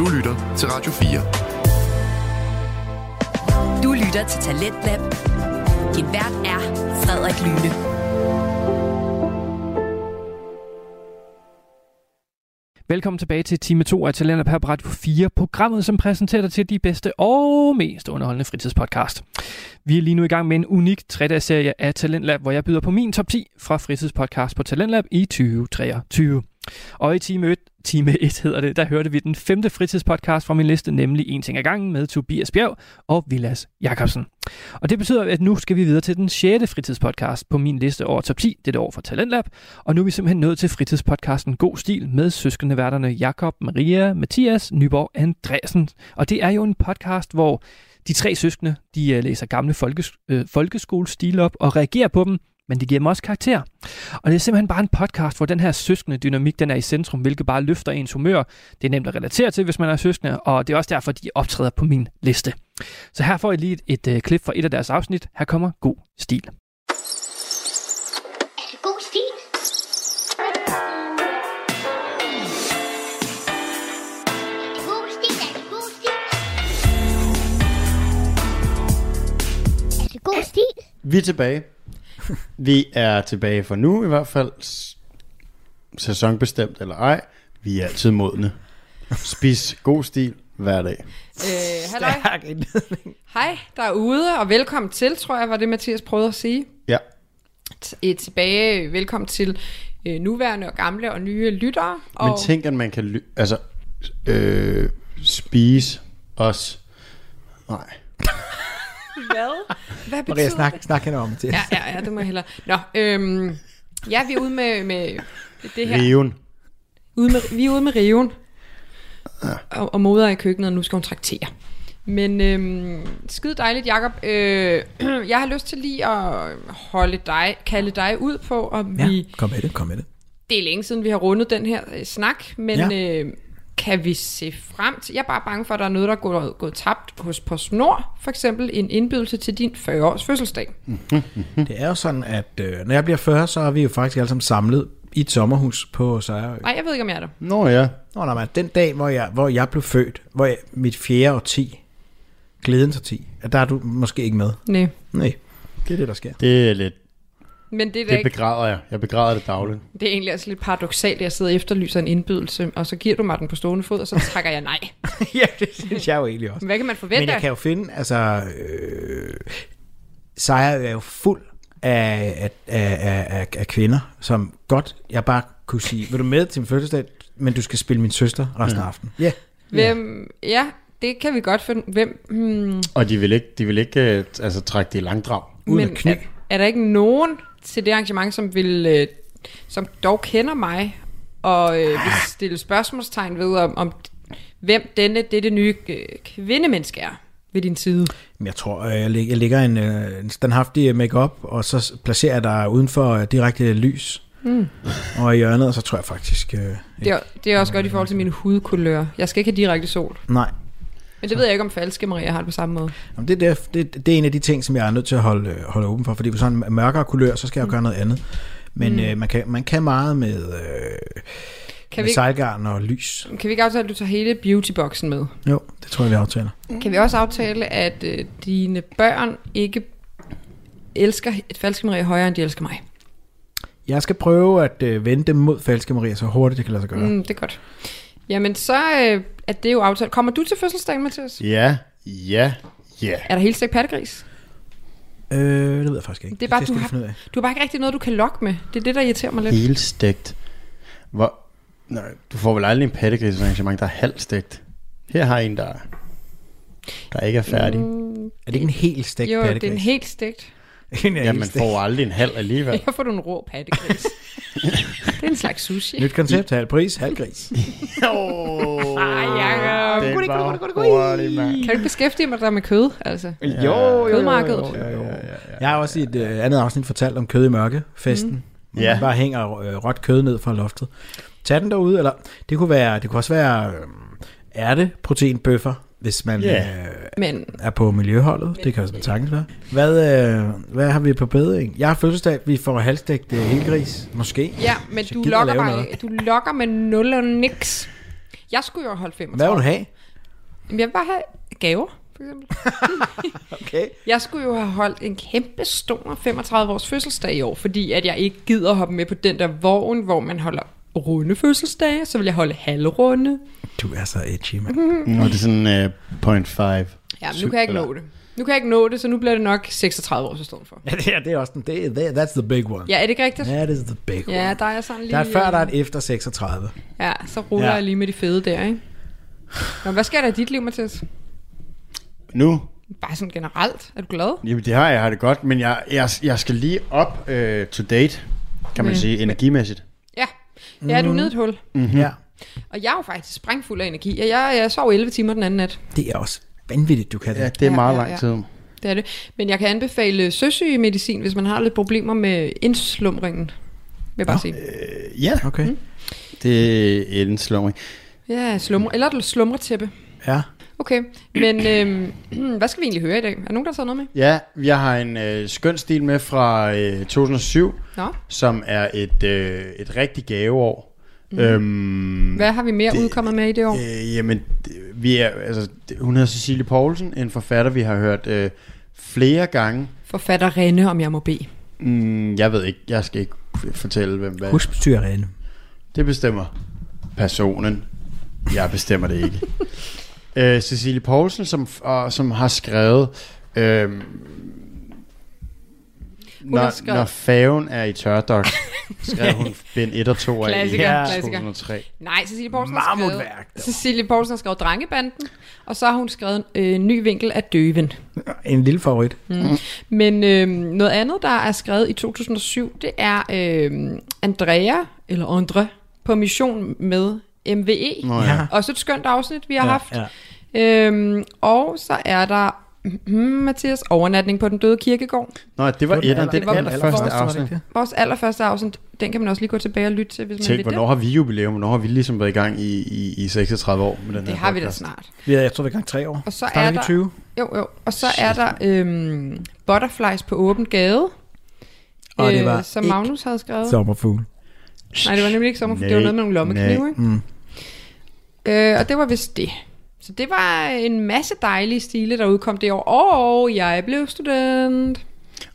Du lytter til Radio 4. Du lytter til Talentlab. Din vært er Frederik Lyne. Velkommen tilbage til time 2 af Talenter på Radio 4, programmet, som præsenterer dig til de bedste og mest underholdende fritidspodcast. Vi er lige nu i gang med en unik 3-dages-serie af Talentlab, hvor jeg byder på min top 10 fra fritidspodcast på Talentlab i 2023. Og i time 1, time 1 hedder det, der hørte vi den femte fritidspodcast fra min liste, nemlig En ting ad gangen med Tobias Bjerg og Vilas Jakobsen. Og det betyder, at nu skal vi videre til den sjette fritidspodcast på min liste over top 10, det år fra Talentlab. Og nu er vi simpelthen nået til fritidspodcasten God Stil med søskende værterne Jakob, Maria, Mathias, Nyborg og Andreasen. Og det er jo en podcast, hvor de tre søskende, de øh, læser gamle folkes- øh, folkeskolestil op og reagerer på dem, men de giver dem også karakter. Og det er simpelthen bare en podcast, hvor den her søskende dynamik, den er i centrum, hvilket bare løfter ens humør. Det er nemt at relatere til, hvis man er søskende, og det er også derfor, de optræder på min liste. Så her får I lige et, et uh, klip fra et af deres afsnit. Her kommer god stil. Er det god stil? Det det det god stil? Vi er tilbage. Vi er tilbage for nu i hvert fald. Sæsonbestemt eller ej. Vi er altid modne. Spis god stil hver dag. Øh, halløj. Hej derude, og velkommen til, tror jeg, var det Mathias prøvede at sige. Ja. Et tilbage, velkommen til øh, nuværende og gamle og nye lyttere. Og Men tænk, at man kan ly- altså, øh, spise os. Nej. Hvad? Hvad betyder Maria, snak, det? snak hende om til. Ja, ja, ja, det må jeg hellere. Nå, øhm, ja, vi er ude med, med det her. Riven. Ude med, vi er ude med riven. Og, og moder er i køkkenet, og nu skal hun traktere. Men øhm, skide dejligt, Jacob. Øh, jeg har lyst til lige at holde dig, kalde dig ud på, om Ja, vi kom med det, kom med det. det er længe siden, vi har rundet den her øh, snak, men. Ja. øh, kan vi se frem til... Jeg er bare bange for, at der er noget, der er gået, gået tabt hos PostNord. For eksempel en indbydelse til din 40-års fødselsdag. Det er jo sådan, at øh, når jeg bliver 40, så er vi jo faktisk alle sammen samlet i et sommerhus på Sejrø. Nej, jeg ved ikke, om jeg er der. Nå ja. Nå, nej, men den dag, hvor jeg, hvor jeg blev født, hvor jeg, mit fjerde årti, glædens årti, at der er du måske ikke med. Nej. Nej, det er det, der sker. Det er lidt, Men det er, det ikke, begræder jeg. Jeg begræder det dagligt. det er egentlig også lidt paradoxalt, at jeg sidder og efterlyser en indbydelse, og så giver du mig den på stående fod, og så trækker jeg nej. ja, det synes jeg jo egentlig også. Hvad kan man forvente? Men jeg kan jo finde, altså, øh, Sejrø er jo fuld af, af, af, af, af, kvinder, som godt, jeg bare kunne sige, vil du med til min fødselsdag, men du skal spille min søster resten af aftenen. Ja. Hvem, ja, det kan vi godt finde. Hvem, hmm, Og de vil ikke, de vil ikke øh, altså, trække det i langdrag. Uden men at kny. Er, er der ikke nogen til det arrangement, som vil, øh, som dog kender mig, og øh, vil stille spørgsmålstegn ved, om, om hvem denne, dette nye øh, kvindemenneske er ved din side? Men Jeg tror, øh, jeg, lægger en, øh, en standhaftig makeup og så placerer jeg dig uden for direkte lys. Mm. Og i hjørnet, så tror jeg faktisk... Øh, Det er, det er også godt i forhold til min hudkulør. Jeg skal ikke have direkte sol. nej, Men det ved jeg ikke, om falske Maria har det på samme måde. Jamen, det, er det, det, er en af de ting, som jeg er nødt til at holde, øh, holde åben for, fordi hvis sådan en mørkere kulør, så skal jeg jo gøre noget andet. Men mm. øh, man, kan, man kan meget med, øh, Kan med vi, sejlgarn og lys. kan vi ikke aftale, at du tager hele beautyboxen med? Jo, det tror jeg, vi aftaler. Kan vi også aftale, at øh, dine børn ikke elsker et falske Maria højere, end de elsker mig? Jeg skal prøve at øh, vende dem mod falske Maria, så hurtigt det kan lade sig gøre. Mm. Mm, det er godt. Jamen, så øh, er det jo aftalt. Kommer du til fødselsdagen, Mathias? Ja, ja, ja. Er der helt stegt pattegris? Øh, det ved jeg faktisk ikke. Det er bare, skal du har, du har bare ikke rigtig noget, du kan lokke med. Det er det, der irriterer mig lidt. Helstegt. Hvor, nej, du får vel aldrig en pattegrisarrangement, der er halvstegt. Her har en, der, der ikke er færdig. Mm, Er det ikke en helt stegt Jo, det er pattegris? en helt stegt. en ja, man får aldrig en halv alligevel. Jeg får du en rå pattegris. det er en slags sushi. Nyt koncept, halv pris, halv gris. Oh, Ej, Jacob. den var hurtig, mand. Kan du ikke beskæftige mig der med kød? Altså? jo, jo, Kødmarkedet. Jeg har også i et øh, andet afsnit fortalt om kød i mørke, festen. Mm. Ja. Man bare hænger øh, råt kød ned fra loftet. Tag den derude, eller det kunne, være, det kunne også være øh, ærteproteinbøffer, hvis man Ja. øh, Men er på miljøholdet. Det kan også sagtens være. Hvad, øh, hvad har vi på bedring? Jeg har fødselsdag, vi får halvstegt øh, helgris, måske. Ja, men du lokker, bare, du lokker med nul og niks. Jeg skulle jo have holdt 35. Hvad vil du have? Jamen, jeg vil bare have gaver, for eksempel. Okay. Jeg skulle jo have holdt en kæmpe stor 35 års fødselsdag i år, fordi at jeg ikke gider hoppe med på den der vogn, hvor man holder runde fødselsdage, så vil jeg holde halvrunde. Du er så edgy, mand. Nå, det er sådan uh, point five. Ja, men nu kan jeg ikke nå det. Nu kan jeg ikke nå det, så nu bliver det nok 36 år, så står for. Ja, det er, det er også den. Det, det, that's the big one. Ja, er det ikke rigtigt? That is the big one. Ja, der er sådan lige... Der er et før, der er et efter 36. Ja, så ruller Ja. jeg lige med de fede der, ikke? Nå, hvad sker der i dit liv, Mathias? Nu, Bare sådan generelt. Er du glad? jamen det har jeg, jeg har det godt, men jeg, jeg, jeg skal lige op uh, to date, kan man Med- sige, energimæssigt. Ja. Ja, Mhm. du er nede i et hul. Mm-hmm. Ja. Og jeg er jo faktisk sprængfuld af energi. og Jeg, jeg sov 11 timer den anden nat. Det er også vanvittigt, du kan det. Ja, det er Ja, meget ja, lang ja. tid. Det er det. Men jeg kan anbefale søsygemedicin, hvis man har lidt problemer med indslumringen. Vil jeg bare Nå. sige. Øh, ja, Okay. Mm. det er en slumring. Ja, slumre, eller et slumretæppe. Ja. Okay, men øhm, hvad skal vi egentlig høre i dag? Er der nogen, der har taget noget med? Ja, jeg har en øh, skøn stil med fra øh, 2007, Nå, som er et, øh, et rigtig gaveår. Mm. Øhm, hvad har vi mere Det- udkommet med i det år? Øh, jamen, det- vi er, altså, det- hun hedder Cecilie Poulsen, en forfatter, vi har hørt øh, flere gange. Forfatter Rene, om jeg må bede. Mm, jeg ved ikke, jeg skal ikke fortælle, hvem hvad. Husk styrende. Det bestemmer personen. Jeg bestemmer det ikke. øh, Cecilie Poulsen, som, og, som har skrevet... Øh, når, skrevet- når faven er i tørdok, skrev hun bind 1 og 2 af i Ja. klassiker. 2003. Nej, Cecilie Poulsen har skrevet. Cecilie Poulsen har skrevet Drengebanden, og så har hun skrevet øh, en ny vinkel af Døven. En lille favorit. Men øh, noget andet, der er skrevet i 2007, det er øh, Andrea, eller Andre, på mission med MVE. Nå ja. Også et skønt afsnit, vi har Ja, haft. ja. Øhm, og så er der, mm, Mathias, overnatning på den døde kirkegård. Nå, det var Det et af var det den aller- allerførste det afsnit. det? Vores allerførste afsnit, den kan man også lige gå tilbage og lytte til, hvis man Tænk, vil hvornår har vi jubilæum? Hvornår har vi ligesom været i gang i, i, i 36 år med den det. her Det har vi da podcast? snart. Vi er, jeg tror, vi er i gang tre år. Og så Starter er der, 20? jo, jo, og så er der øhm, Butterflies på åben gade, Og det var som ikke Magnus havde skrevet. Sommerfugl. Nej, det var nemlig ikke sommer, for det var noget med nogle lommeknive, ikke? Mm. Øh, og det var vist det. Så det var en masse dejlige stile, der udkom det år. Og jeg blev student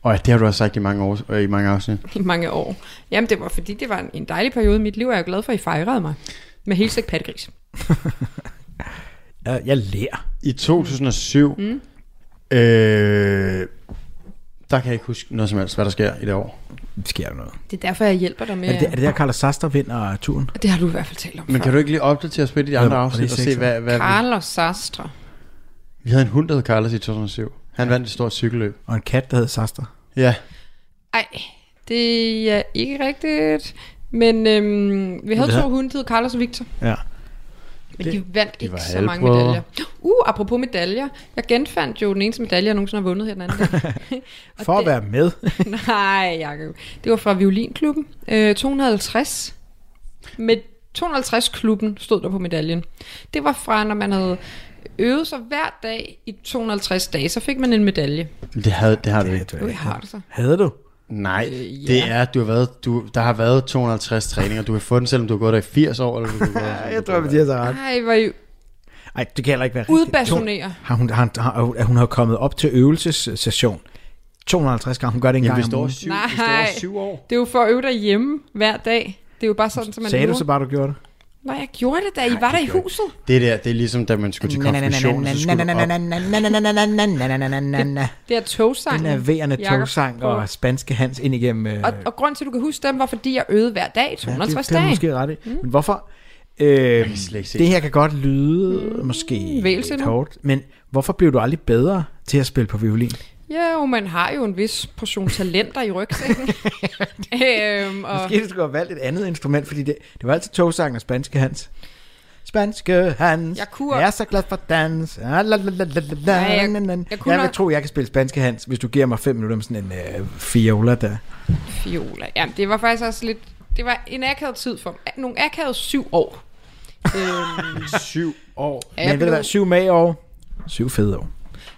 Og ja, det har du også sagt i mange, år, øh, i mange afsnit. i mange år. Jamen, det var fordi, det var en, dejlig periode i mit liv, og jeg er glad for, at I fejrede mig. Med helt sikkert pattegris. Jeg, jeg lærer. I 2007, Mm. øh, der kan jeg ikke huske noget som helst, hvad der sker i det år. Sker der noget? Det er derfor, jeg hjælper dig med... Er det, er det der, Carla Saster vinder turen? det har du i hvert fald talt om Men før. kan du ikke lige opdatere os på de andre Ja, og afsnit og se, hvad, hvad Carlos Sastre. vi havde en hund, der hed Carlos i 2007. Han vandt et stort cykelløb. Og en kat, der hedder Saster. Ja, Ej, det er ikke rigtigt. Men øhm, vi havde to hunde, der hed Carlos og Victor. Ja. Men Det- de vandt de ikke var så mange halvbrødre. medaljer. Uh, apropos medaljer. Jeg genfandt jo den eneste medalje, jeg nogensinde har vundet her den anden dag. For at det- være med. Nej, Jacob. Det var fra Violinklubben. Øh, 250. Med 250-klubben stod der på medaljen. Det var fra, når man havde øvet sig hver dag i 250 dage, så fik man en medalje. det, havde, det har du ikke. Nu jeg har det så. Havde du? Nej, Øh, ja. det er, du har været, du, der har været 250 træninger. Du kan få den, selvom du har gået der i 80 år. Eller du kan gå der, Jeg tror, Mathias har ret. Ej, hvor I Nej, det kan heller ikke være rigtigt. udbasonere. Har hun, har, har, hun har kommet op til øvelsessession 250 gange. Hun gør det en Jamen, gang hvis om ugen. syv, Nej. det var syv år. Det er jo for at øve dig hjemme hver dag. Det er jo bare sådan, som man Sagde du så bare, du gjorde det? Nej, jeg gjorde det, da I var der i huset. Det der, det er ligesom, da man skulle til konfirmation, så skulle du op. Det er togsangen. Den Jakob, togsang og spanske Hans ind igennem... Øh, Og, og grund til, at du kan huske dem, var fordi jeg øvede hver dag i ja, 250 det, det er dage. måske ret i. Men hvorfor... Øh, det her kan godt lyde mm, måske hårdt, men hvorfor blev du aldrig bedre til at spille på violin? Ja, jo, man har jo en vis portion talenter i rygsækken. øhm, og Måske du skulle have valgt et andet instrument, fordi det, det var altid togsangen og spanske Hans. Spanske Hans, Jeg kunne- jeg er så glad for dans. La, la, la, la, la, Nej, jeg- jeg kunne jeg vil tro, jeg kan spille spanske Hans, hvis du giver mig fem minutter med sådan en øh, fiola der. fiola. Ja, det var faktisk også lidt... Det var en akavet tid for mig. Nogle akavet syv år. øhm, Syv år. Men jeg, ved du hvad, syv med år, syv fede år.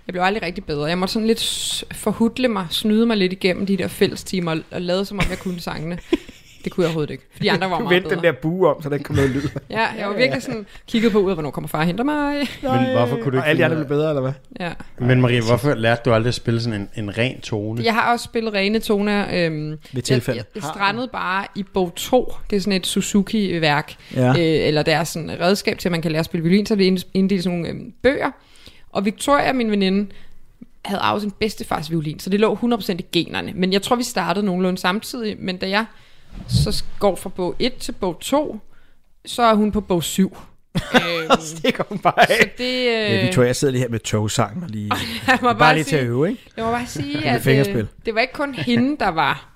Jeg blev aldrig rigtig bedre. Jeg måtte sådan lidt forhudle mig, snyde mig lidt igennem de der fællestimer og, og lade som om jeg kunne sangene. Det kunne jeg overhovedet ikke. For de andre var Du meget bedre. den der bue om, så der ikke kom noget lyd. Ja, jeg var virkelig sådan, kigget på ud, hvornår kommer far og henter mig. Men hvorfor kunne du ikke Og alle de andre blev bedre, eller hvad? Ja. Men Marie, hvorfor lærte du aldrig at spille sådan en, en ren tone? Jeg har også spillet rene toner. Øhm, Ved tilfælde. Jeg, jeg, strandede bare i bog 2. Det er sådan et Suzuki-værk. Ja. Øh, eller det er sådan et redskab til, at man kan lære at spille violin. Så det er inddelt i sådan nogle øhm, bøger. Og Victoria, min veninde, havde arvet sin bedstefars violin. Så det lå 100% i generne. Men jeg tror, vi startede nogenlunde samtidig. Men da jeg så går fra bog 1 til bog 2, så er hun på bog 7. øhm, Det kom bare så af. det... Øh, Ja, Victoria, jeg sidder lige her med togsangen og lige... jeg må Bare lige til at øve, ikke? Jeg må bare sige, at øh, det var ikke kun hende, der var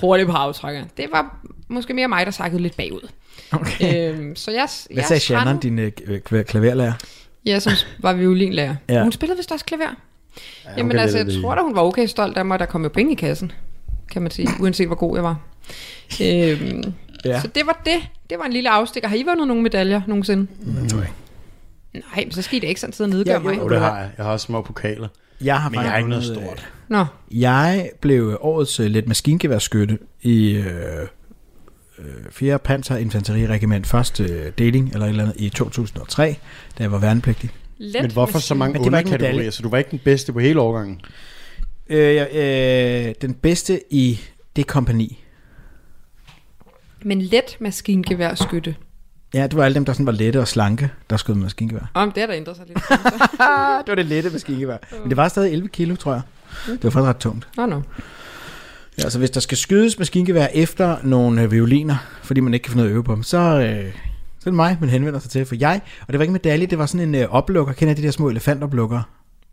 hurtig på aftrækkeren. Det var måske mere mig, der sakkede lidt bagud. Okay. Øhm, så jeg, Hvad jeg sagde Shannon, din øh, kla- klaverlærer? Ja, som var violinlærer. Ja. Hun spillede vist også klaver. Ja, Jamen altså, jeg det- tror da, hun var okay stolt af mig, der kom jo penge i kassen, kan man sige, uanset hvor god jeg var. Øhm, Ja. Så det var det. Det var en lille afstikker. Har I vundet nogle medaljer nogensinde? Tror ikke. Nej, men så skal I da ikke sådan sidde og nedgøre Ja, jo. mig. Jo, det har jeg. Jeg har også små pokaler. Jeg har Men jeg har ikke noget øh, stort. Nå, Jeg blev årets uh, let maskingeværskytte i øh, øh, 4. Panzer Infanteriregiment 1. Øh, deling eller et eller andet i 2003, da jeg var værnepligtig. let Men hvorfor så mange Men underkategorier? medalje. Så du var ikke den bedste på hele årgangen? Øh, jeg, øh, den bedste i det kompani. Men let maskingevær skytte. Ja, det var alle dem, der sådan var lette og slanke, der skød med maskingevær. Om det har der ændret sig lidt. det var det lette maskingevær. Men det var stadig 11 kilo, tror jeg. Det var faktisk ret tungt. Nå, nå. Ja, altså hvis der skal skydes maskingevær efter nogle øh, violiner, fordi man ikke kan få noget at øve på dem, så, øh, så er det mig, man henvender sig til. For jeg, og det var ikke medalje, det var sådan en øh, oplukker. Kender de der små elefantoplukker?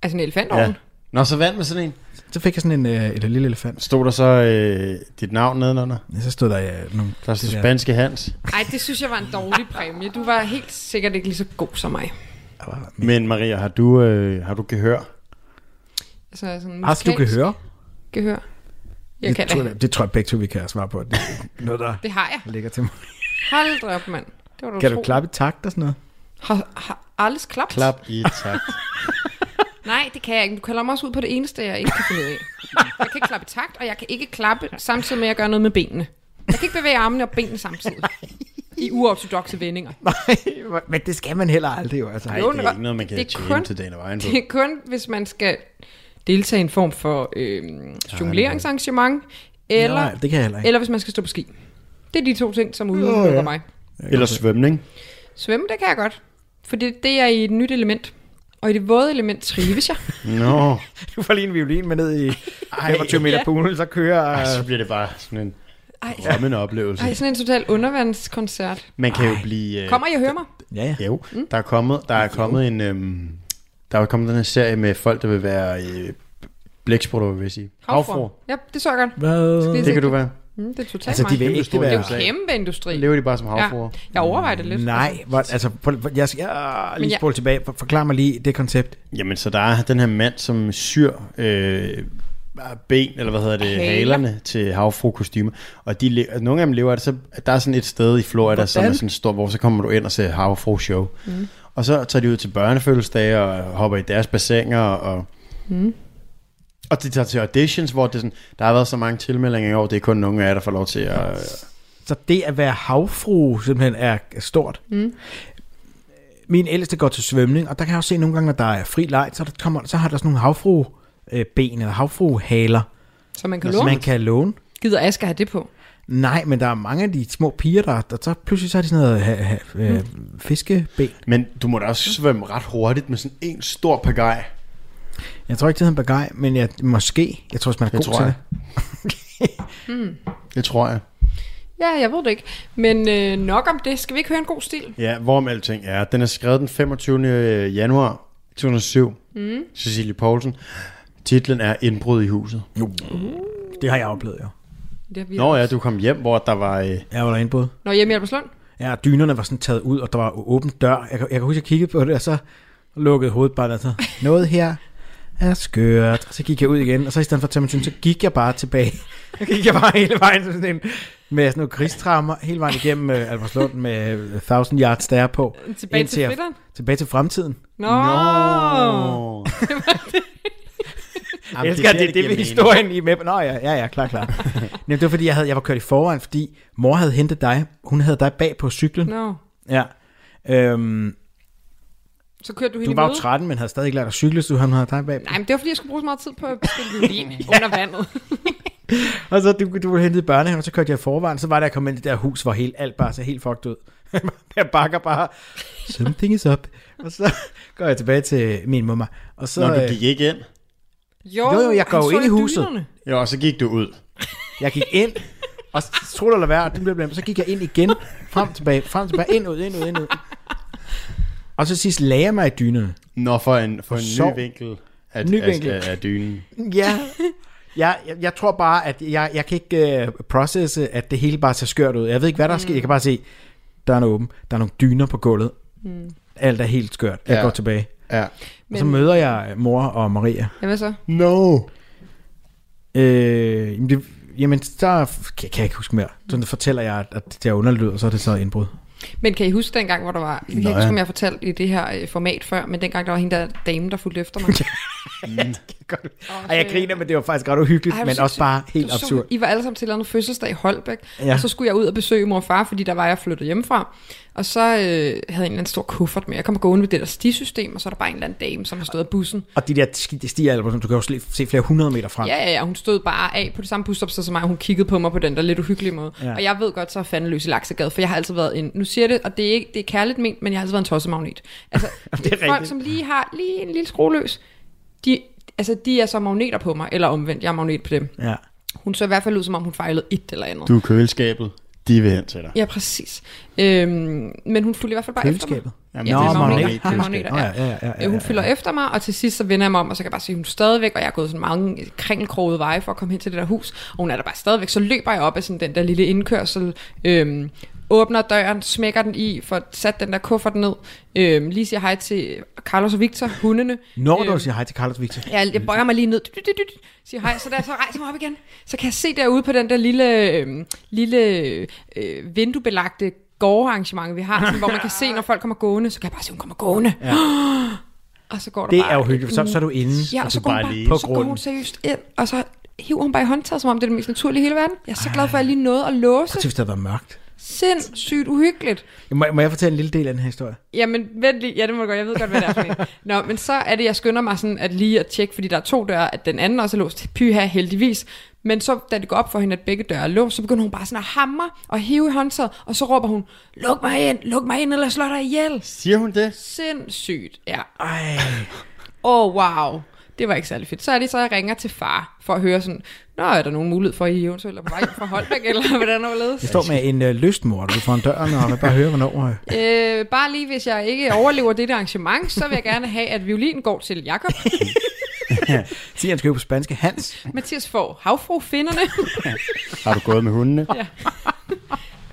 Altså en elefantovn? Ja. Nå, så vandt med sådan en. Så fik jeg sådan en øh, et lille elefant. Stod der så øh, dit navn nedenunder? Ja, så stod der øh, nogle... Der stod spanske Hans. Ej, det synes jeg var en dårlig præmie. Du var helt sikkert ikke lige så god som mig. Men Maria, har du, øh, har du gehør? Altså sådan Har du høre? Gehør. Jeg det, kan tror, det. jeg, det tror jeg begge to, vi kan svare på. Det er noget, der Det har jeg. ligger til mig. Hold da op, mand. Det var du Kan du tro. klappe i takt og sådan noget? Har, har alles klapt? Klap i takt. Nej, det kan jeg ikke. Du kalder mig også ud på det eneste, jeg ikke kan finde ud af. Jeg kan ikke klappe i takt, og jeg kan ikke klappe samtidig med, at jeg gør noget med benene. Jeg kan ikke bevæge armene og benene samtidig. I uortodoxe vendinger. Nej, men det skal man heller aldrig jo. Altså. Nej, det er det- ikke noget, man kan det er tjene kun- til dagen og vejen på. Det er kun, hvis man skal deltage i en form for øh, jongleringsarrangement, eller, Nej, det kan jeg heller ikke. eller hvis man skal stå på ski. Det er de to ting, som udelukker ja. mig. Eller svømning. Svømme, det kan jeg godt. For det, det er i et nyt element. Og i det våde element trives jeg. Nå. Du får lige en violin med ned i 25 meter Ja. poolen, så kører... Ej, så bliver det bare sådan en Ej, rammende oplevelse. ej sådan en total undervandskoncert. Man kan jo blive... øh, Kommer I og hører mig? Ja, ja. Jo, der er kommet, der er kommet en... Øhm, der er kommet den her serie med folk, der vil være øh, blæksprutter, vil jeg sige. Havfruer. Ja, det så jeg godt. Hvad? Det kan du være. Mm, det er totalt Altså, de vil ikke stor Det er være... jo kæmpe industri. Lever de bare som havfruer? Jeg overvejer det lidt. Nej, hvor, altså, for, for, jeg skal jeg, lige jeg- spole tilbage. For, forklar mig lige det koncept. Jamen, så der er den her mand, som syr øh, ben, eller hvad hedder det, Haler. halerne til havfruekostymer. Og de, altså, nogle af dem lever det, så der er sådan et sted i Florida, som er Hvordan? sådan stort, hvor så kommer du ind og ser havfru-show. Mm. Og så tager de ud til børnefødselsdage og hopper i deres bassiner, og, Mm. og de tager til auditions, hvor det sådan, der har været så mange tilmeldinger i år, det er kun nogle af jer, der får lov til at... Så det at være havfru simpelthen er stort. Mm. Min ældste går til svømning, og der kan jeg også se nogle gange, når der er fri leg, så, der kommer, så har der sådan nogle havfru øh, ben eller havfruhaler, Så man kan som låne. man kan låne. Gider Asger have det på? Nej, men der er mange af de små piger, der, der så pludselig så er de sådan noget ha, ha, øh, fiskeben. Men du må da også svømme ret hurtigt med sådan en stor pagaj. Jeg tror ikke, det hedder en bagaj, men jeg, måske. Jeg tror, hvis man er Det god tror til jeg. det. Det tror jeg. Ja, jeg ved det ikke. Men øh, nok om det. Skal vi ikke høre en god stil? Ja, hvorom alting er. Den er skrevet den 25. januar 2007. Mm. Cecilie Poulsen. Titlen er Indbrud i huset. Det har jeg oplevet, jo. Det vi Nå ja, også. du kom hjem, hvor der var... Øh, Jeg var derinde både. Nå, hjemme i Alberslund? Ja, og dynerne var sådan taget ud, og der var åben dør. Jeg, kan- jeg kan huske, at jeg kiggede på det, og så lukkede hovedet bare, altså, noget her er skørt. Og så gik jeg ud igen, og så i stedet for at tage min syn, så gik jeg bare tilbage. Så gik jeg bare hele vejen sådan en, med sådan nogle krigstrammer, hele vejen igennem uh, Alberslund med øh, 1000 yards der på. Tilbage til fritteren? Tilbage til fremtiden. Nå! Nå. Jeg elsker, at det er det med historien i med. Nå ja, ja, ja, klar, klar. Jamen, det var fordi, jeg, havde, jeg var kørt i forvejen, fordi mor havde hentet dig. Hun havde dig bag på cyklen. Nå, Ja. Øhm, så kørte du hende du var jo møde? 13, men havde stadig ikke lært at cykle, så han havde dig bag. Nej, men det var fordi, jeg skulle bruge så meget tid på at spille violin under vandet. Og så du, du var hentet i børnehaven, og så kørte jeg i forvejen. Så var der, jeg kom ind i det der hus, hvor helt, alt bare så helt fucked ud. jeg bakker bare, something is up. Og så går jeg tilbage til min mor. Og så, Når du øh, gik ikke ind. Jo, Jo, jo, jeg går jo ind i huset. dynerne. Jo, og så gik du ud. jeg gik ind, og tro det eller være, og det blev blandt, så gik jeg ind igen, frem tilbage, frem tilbage, ind ud, ind ud, ind ud. Og så sidst lagde jeg mig i dynerne. Når for en, for en Sov. ny vinkel af, Ny af, vinkel. af, af dynen. Ja, jeg, jeg, jeg tror bare, at jeg, jeg kan ikke uh, processe, at det hele bare ser skørt ud. Jeg ved ikke, hvad der er sket. Jeg kan bare se, der er noget åben. Der er nogle dyner på gulvet. Mm. Alt er helt skørt. Jeg Ja. går tilbage. Ja. Og så møder jeg mor og Maria. Ja, hvad så? No. Øh, jamen, det, jamen, der kan, kan jeg ikke huske mere. Så fortæller jeg, at, det er underligt, ud, og så er det så indbrud. Men kan I huske dengang, hvor der var... Jeg kan ikke huske, ja. om jeg fortalte i det her øh, format før, men dengang der var hende der dame, der fulgte efter mig. Og jeg griner, men det var faktisk ret uhyggeligt, Ej, men så- også bare helt absurd. I var alle sammen til andet fødselsdag i Holbæk, Ja. ja. og så skulle jeg ud og besøge mor og far, fordi der var jeg flyttet hjemmefra. Og så øh, havde jeg en eller anden stor kuffert med. Jeg kom gående ved det der stisystem, og så er der bare en eller anden dame, som har stået af bussen. Og de der sti- de stiger, altså, du kan jo se flere hundrede meter frem. Ja, ja, ja, hun stod bare af på det samme busstop som mig, og hun kiggede på mig på den der lidt uhyggelige måde. Ja. Ja. Og jeg ved godt, så er fanden løs i laksegade, for jeg har altid været en, nu siger jeg det, og det er, ikke, det er kærligt ment, men jeg har altid været en tossemagnet. Altså, Det er folk, rigtigt. som lige har lige en lille skrueløs, de, altså, de er så magneter på mig, eller omvendt, jeg er magnet på dem. ja. Hun så i hvert fald ud, som om hun fejlede et eller andet. Du er køleskabet. De vil hen til dig. Ja, præcis. Øhm, men hun fulgte i hvert fald bare efter mig. Køleskabet. Jamen, Ja, det er magneter. er magneter, ja. ja, ja, ja, ja, Hun ja, følger efter mig, og til sidst så vender jeg mig om, og så kan jeg bare se, at hun er stadigvæk, og jeg er gået sådan mange kringelkrogede veje for at komme hen til det der hus, og hun er der bare stadigvæk. Så løber jeg op af sådan den der lille indkørsel, øhm, åbner døren, smækker den i, får sat den der kuffert ned, øhm, lige siger hej til Carlos og Victor, hundene. Når du Øhm, siger hej til Carlos Victor. jeg, jeg bøjer mig lige ned, dyt, dyt, dyt, siger hej, så jeg så rejser mig op igen, så kan jeg se derude på den der lille, øh, lille øh, vinduebelagte gårdarrangement, vi har, sådan, hvor man kan se, når folk kommer gående, så kan jeg bare se, hun kommer gående. Ja. Og så går der Det bare, er jo hyggeligt, for så, så er du inde. Ja, og så du går bare bare, lige på så går hun seriøst ind, og så hiver hun bare i håndtaget, som om det er det mest naturlige i hele verden. Jeg er så glad for, at jeg lige nåede at låse. Prøv hvis det havde været mørkt. Sindssygt uhyggeligt. Må, må jeg fortælle en lille del af den her historie? Jamen, vent lige. Ja, det må du godt. Jeg ved godt, hvad det er for en. Nå, men så er det, jeg skynder mig sådan at lige at tjekke, fordi der er to døre, at den anden også er låst. Pyha, heldigvis. Men så, da det går op for hende, at begge døre er låst, så begynder hun bare sådan at hamre og hive i håndtaget, og så råber hun, luk mig ind, luk mig ind, eller slå dig ihjel. Siger hun det? Sindssygt, ja. Ej, Åh, oh, wow. Det var ikke særlig fedt. Så er det så, jeg ringer til far for at høre sådan, Nå, er der nogen mulighed for, at I eventuelt er på vej fra Holbæk, eller hvordan er jeg det står med en øh, lystmor, du foran døren, og vil bare høre, hvornår... Øh. øh, Bare lige, hvis jeg ikke overlever det arrangement, så vil jeg gerne have, at violin går til Jakob. Sig, han skal jo på spanske. Hans. Mathias får havfrufinderne. Har du gået med hundene?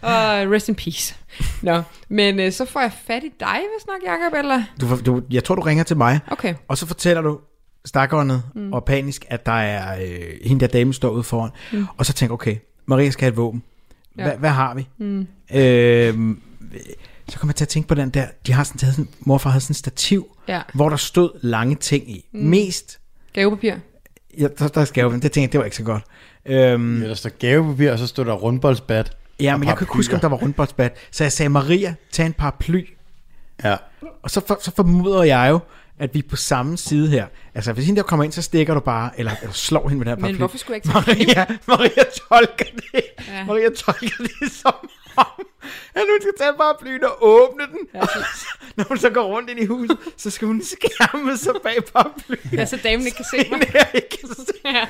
Og rest in peace. Nå, men øh, så får jeg fat i dig, hvis nok, Jacob, eller? Du, du, jeg tror, du ringer til mig, Okay. og så fortæller du stakåndet mm. og panisk, at der er øh, hende der dame står ude foran. Mm. Og så tænker okay, Maria skal have et våben. Hva, Ja. Hvad har vi? Mm. Øh, så kommer jeg til at tænke på den der, de har sådan taget sådan, morfar havde sådan en stativ, Ja. hvor der stod lange ting i. Mm. Mest, Gavepapir. ja, der, der skal jo, det tænkte jeg, det var ikke så godt. Øhm, Ja, der står gavepapir, og så står der rundboldsbat. ja, men jeg kan ikke huske, om der var rundboldsbat. Så jeg sagde, Maria, tag en paraply. Ja. Og så, for, så formoder jeg jo, at vi er på samme side her. Altså, hvis hende der kommer ind, så stikker du bare, eller, eller slår hende med den her Men paraply. hvorfor skulle jeg ikke Maria, Maria tolker det. Ja. Maria tolker det som om, at hun skal tage paraplyen og åbne den. Ja. Og så, når hun så går rundt ind i huset, så skal hun skærme sig bag paraplyen. Ja, så damen ikke kan se mig. Jeg ikke kan se. Ja.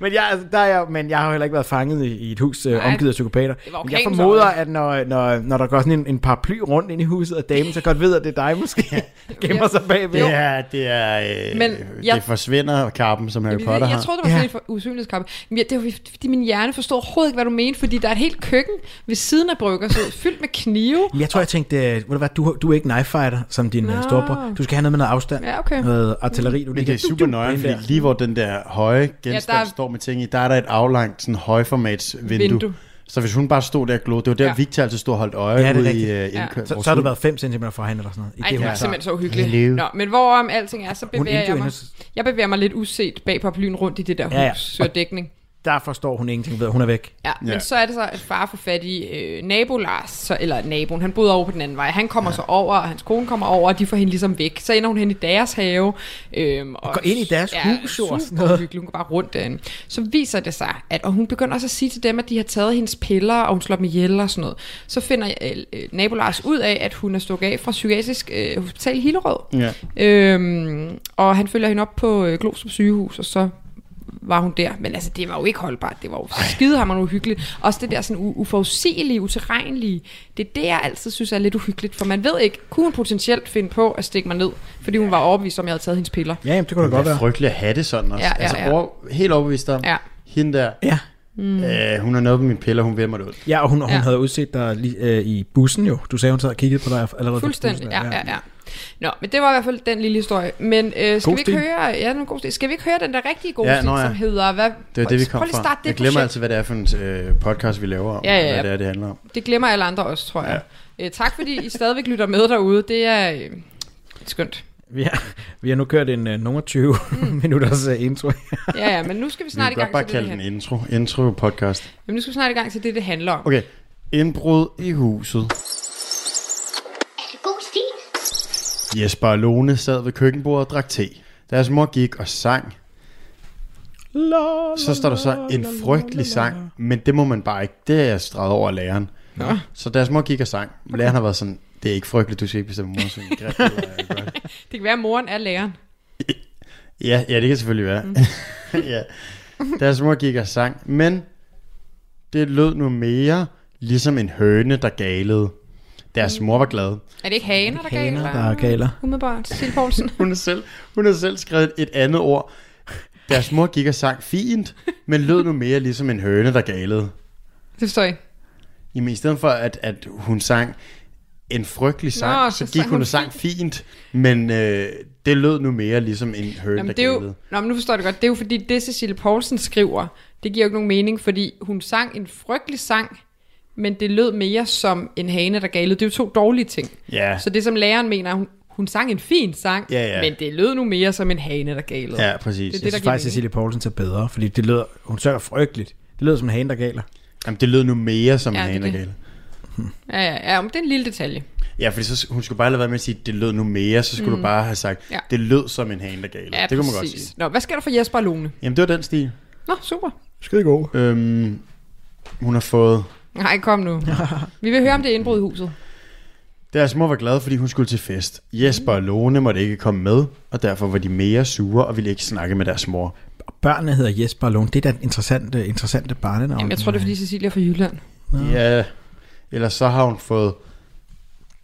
Men jeg, altså, der er jeg, men jeg har jo heller ikke været fanget i, i et hus øh, Nej, omgivet af psykopater. Men jeg formoder, at når, når, når der går sådan en, en paraply rundt ind i huset, og damen så godt ved, at det er dig måske, gemmer sig bagved. Det er, det er, øh, Men jeg- det forsvinder kappen, som Harry Jeg, Potter jeg har. troede, det var sådan Ja. en usynlighedskappe. Men ja, det var fordi min hjerne forstod overhovedet ikke, hvad du mente, fordi der er et helt køkken ved siden af bryggerset, fyldt med knive. Jeg tror, jeg tænkte, øh, ved du, hvad, du, du er ikke knife fighter som din Nå. no. storebror. Du skal have noget med noget afstand. Ja, okay. Noget artilleri. Du Men det er super nøje, fordi lige hvor den der høje genstand Ja, der ja, er- står med ting i, der er der et aflangt sådan højformats vindue, Vindue. Så hvis hun bare stod der og glod, det var der, Ja. ja. Victor altid stod og holdt øje Ja, ja, det er ude i uh, Ja. indkørslen. Så, så har du været 5 cm fra hende eller sådan noget. I Ej, det, det var sagde. simpelthen så uhyggeligt. Nå, men hvorom alting er, så bevæger jeg mig. Jeg bevæger mig lidt uset bag paraplyen rundt i det der hus, Ja, ja. dækning. Der forstår hun ingenting ved, at hun er væk. Ja, men Ja. så er det så, at far får fat i øh, nabo Lars, så, eller naboen, han boede over på den anden vej. Han kommer ja. så over, og hans kone kommer over, og de får hende ligesom væk. Så ender hun hen i deres have. Øhm, og, går ind i deres hus, jo, og sådan noget. uhyggeligt. Hun går bare rundt derinde. Så viser det sig, at og hun begynder også at sige til dem, at de har taget hendes piller, og hun slår dem ihjel og sådan noget. Så finder øh, øh, nabo Lars ud af, at hun er stukket af fra psykiatrisk øh, hospital i Hillerød. Ja. Øhm, og han følger hende op på øh, Glostrup sygehus, og så var hun der. Men altså, det var jo ikke holdbart. Det var jo skidehammerende uhyggeligt. Også det der sådan u- uforudsigelige, uterrenlige. Det er det, jeg altid synes er lidt uhyggeligt. For man ved ikke, kunne hun potentielt finde på at stikke mig ned, fordi hun var overbevist om, jeg havde taget hendes piller. Ja, jamen, det kunne da Det godt er være. frygteligt at have det sådan også. Ja, ja, altså, ja. Over, helt overbevist om, Ja. hende der, Ja. Mm. øh, hun har noget på mine piller, hun mig det ud. Ja, og hun, hun Ja. havde udset dig lige, øh, i bussen jo. Du sagde, hun sad og kiggede på dig allerede. Fuldstændig, bussen, ja, ja, ja. Nå, men det var i hvert fald den lille historie. Men øh, skal God vi ikke stil. høre, ja, den god stil. Skal vi ikke høre den der rigtige gode Ja, stil, ja. som hedder, hvad? Det er det, vi kom fra. starte det Jeg glemmer projekt. altid, hvad det er for en øh, podcast, vi laver om. Ja, ja, ja. Hvad det er, det handler om. Det glemmer alle andre også, tror jeg. Ja. Øh, tak fordi I stadigvæk lytter med derude. Det er øh, skønt. Vi har, vi har nu kørt en uh, nogle 20 Mm. minutters uh, intro. Ja, ja, men nu skal vi Vi snart i kan godt gang bare til det, det kalde den handler intro. Intro podcast. Jamen, nu skal vi snart i gang til det, det handler om. Okay. Indbrud i huset. Er det god stil? Jesper og Lone sad ved køkkenbordet og drak te. Deres mor gik og sang. Så står der så en frygtelig sang, men det må man bare ikke. Det er jeg streget over læreren. Nå. Så deres mor gik og sang. Læreren har været sådan, det er ikke frygteligt, du skal ikke bestemme mor synge grimt eller godt. Det kan være, at moren er læreren. Ja, ja, det kan selvfølgelig være. Mm. ja. Deres mor gik og sang, men det lød nu mere ligesom en høne, der galede. Deres mor var glad. Er det ikke haner, der Haner, galer? der er galer. Umiddelbart. Cecilie Poulsen. Hun har selv, hun har selv skrevet et andet ord. Deres mor gik og sang fint, men lød nu mere ligesom en høne, der galede. Det forstår jeg. Jamen i stedet for, at, at hun sang en frygtelig sang, Nå, så så, gik sang hun og sang fint, men øh, det lød nu mere ligesom en høne, Nå, men der det er jo, galede. nå, men nu forstår jeg det godt. Det er jo fordi, det Cecilie Poulsen skriver, det giver jo ikke nogen mening, fordi hun sang en frygtelig sang, men det lød mere som en hane, der galede. Det er jo to dårlige ting. Ja, Så det som læreren mener, hun, hun sang en fin sang, Ja, ja. men det lød nu mere som en hane, der galede. ja, præcis. Det er Jeg der synes faktisk. Cecilie Poulsen er bedre, fordi det lyder, hun synger frygteligt. Det lyder som en hane, der galer. Jamen, det lød nu mere som Ja, en det hane, der det. Galede. Ja, ja, ja, men det er en lille detalje. Ja, fordi så, hun skulle bare lade være med at sige, det lød nu mere, så skulle mm. du bare have sagt, Ja. det lød som en hane, der galede. Ja, det kunne man godt sige. Nå, hvad sker der for Jesper og Lone? Jamen, det var den stil. Nå, super. Skide god. Øhm, hun har fået... Nej, kom nu. Vi vil høre om det indbrud i huset. Deres mor var glad, fordi hun skulle til fest. Jesper og Lone måtte ikke komme med, og derfor var de mere sure og ville ikke snakke med deres mor. Børnene hedder Jesper og Lone. Det er da et interessante, interessante barnenavn. Jamen, jeg tror, det er fordi Cecilia er fra Jylland. Ja, ellers så har hun fået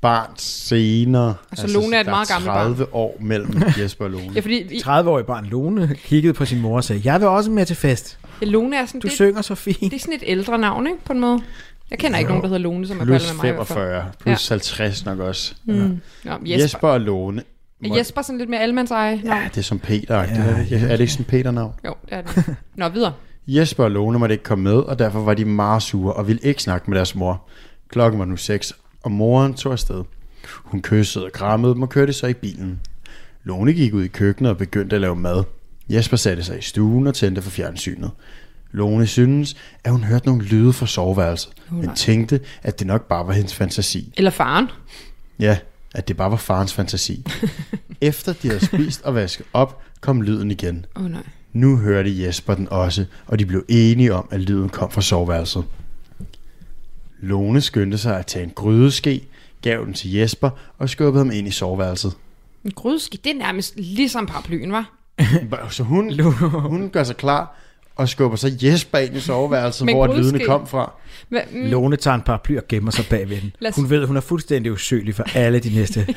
barn senere. Altså, Lone er et meget gammelt barn. 30 år mellem Jesper og Lone. Ja, fordi I, 30-årig barn Lone kiggede på sin mor og sagde, jeg vil også med til fest. Lone er sådan, Du det, synger så fint. det er sådan et ældre navn, ikke? På en måde. Jeg kender ikke nogen, der hedder Lone, som er Plus med mig i hvert fald. 45, plus 50 nok også. Mm. Nå, Jesper. Jesper. Jesper og Lone. Er Jesper sådan lidt mere almandseje? Ja, det er som Peter. Ja, Ja, er, det, ikke? er det ikke sådan Peter-navn? Jo, det er det. Nå, videre. Jesper og Lone måtte ikke komme med, og derfor var de meget sure og ville ikke snakke med deres mor. Klokken var nu 6, og moren tog afsted. Hun kyssede og krammede dem og kørte så i bilen. Lone gik ud i køkkenet og begyndte at lave mad. Jesper satte sig i stuen og tændte for fjernsynet. Lone syntes, at hun hørte nogle lyde fra soveværelset, Oh, men tænkte, at det nok bare var hendes fantasi. Eller faren. Ja, at det bare var farens fantasi. Efter de havde spist og vasket op, kom lyden igen. Oh, nej. Nu hørte Jesper den også, og de blev enige om, at lyden kom fra soveværelset. Lone skyndte sig at tage en grydeske, gav den til Jesper og skubbede ham ind i soveværelset. En grydeski, det er nærmest ligesom paraplyen, var. Så hun, hun gør sig klar og skubber så Jesper ind i soveværelset, hvor grydeske. lydene kom fra. Hva, mm, Lone tager en paraply og gemmer sig bag ved den. Lad os- Hun ved, hun er fuldstændig usøgelig for alle de næste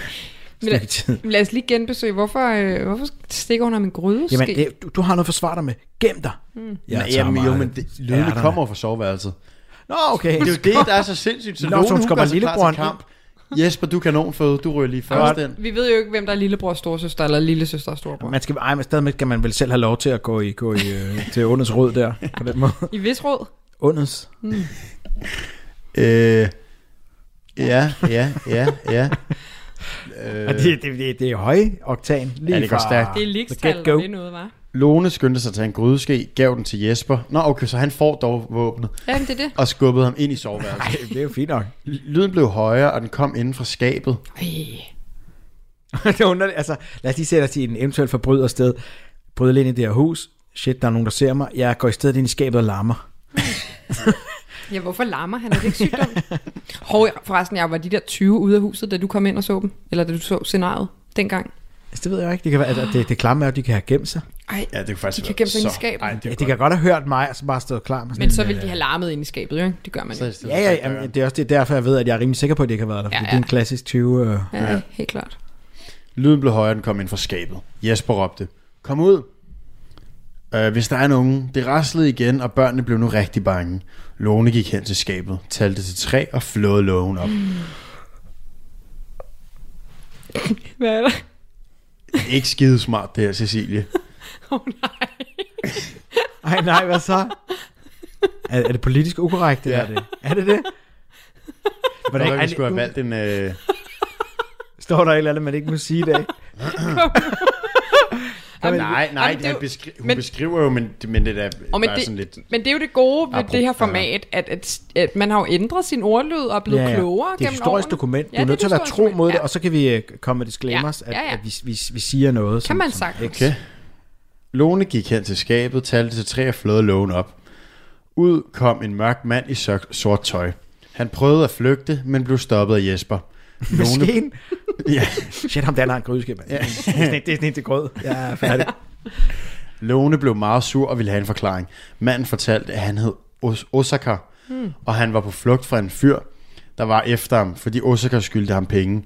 Men stykke tid. lad os lige genbesøge, hvorfor, øh, hvorfor stikker hun ham en grydeski? Jamen, det, du, du har noget for svar dig med. Gem dig. Mm. Ja, jamen, jo, men det, lydene kommer fra soveværelset. Nå, okay. Det er jo det, der er så sindssygt. Så Nå, skubber gør sig klar til kamp. Jesper, du er kanonføde. Du ryger lige først ind. Vi ved jo ikke, hvem der er lillebror storsøster, eller lillesøster og storebror. Man skal, ej, men stadigvæk skal man vel selv have lov til at gå i, gå i øh, til unders rød der, på den måde. I vis råd? Ondets. Øh, ja, ja, ja, ja. Øh. Det, det, det, det er høj oktan. Lige Ja, det går fra- stærkt. Det er ligestal, det er noget, var. Lone skyndte sig til en grydeske, gav den til Jesper. Nå, okay, så han får dog våbnet, Jamen, det er det. og skubbede ham ind i soveværelset. Ej, det er jo fint nok. Lyden blev højere, og den kom inden fra skabet. Ej. det er underligt. Altså, lad os lige sætte os i en eventuel forbryder sted. Bryder ind i det her hus. Shit, der er nogen, der ser mig. Jeg går i stedet ind i skabet og larmer. Ja, hvorfor larmer han? Er det ikke sygdom? Hov, forresten, jeg var de der 20 ude af huset, da du kom ind og så dem. Eller da du så scenariet dengang. Altså, det ved jeg ikke. Det kan være, altså, det, det klamme er, at de kan have gemt sig. Ej, Ja, det kunne faktisk De kan være gemme sig i skabet. Ej, det Ja, de kan godt have hørt mig, og så bare stå klar med sådan men så ville de have larmet ind i skabet, jo, ikke? Det gør man Så i jo. stedet Ja, ja, jamen, det er også det, derfor, jeg ved, at jeg er rimelig sikker på, at det ikke har været der. Ja, Ja, ja. Det er en klassisk 20... Øh. Ja, ja, helt klart. Lyden blev højere, den kom ind fra skabet. Jesper råbte, kom ud. Øh, hvis der er nogen. Det raslede igen, og børnene blev nu rigtig bange. Lone gik hen til skabet, talte til tre og flåede lågen op. Hvad er der? Ikke skide smart det her, Cecilie. Åh, oh, nej. Ej, nej, hvad så? Er, er det politisk ukorrekt, det Ja. ja. er det? Er det det? Hvordan, Hvordan, vi skulle have valgt en... Øh, Står der et eller andet, man ikke må sige i dag? Nej, nej, jamen, det jo- beskri- hun men- beskriver jo, men, men det er Og men det- sådan lidt... Men det er jo det gode ved Apro- det her format, at, at, at man har jo ændret sin ordlyd og er blevet klogere Det er et historisk årene. dokument. Du Ja, er nødt til at være tro mod dokument, det, ja. og så kan vi øh, komme med disclaimers, Ja, ja, ja. At, at vi, vi, vi siger noget. Kan man sagtens. Okay. Lone gik hen til skabet, talte til tre og flåede lågen op. Ud kom en mørk mand i sort tøj. Han prøvede at flygte, men blev stoppet af Jesper. Med skeen. Ja. Shit, ham der har en grydeskib. Ja. Det er sådan en- det er til grød. Jeg er færdig. Lone blev meget sur og ville have en forklaring. Manden fortalte, at han hed Os- Osaka, hmm. og han var på flugt fra en fyr, der var efter ham, fordi Osaka skyldte ham penge.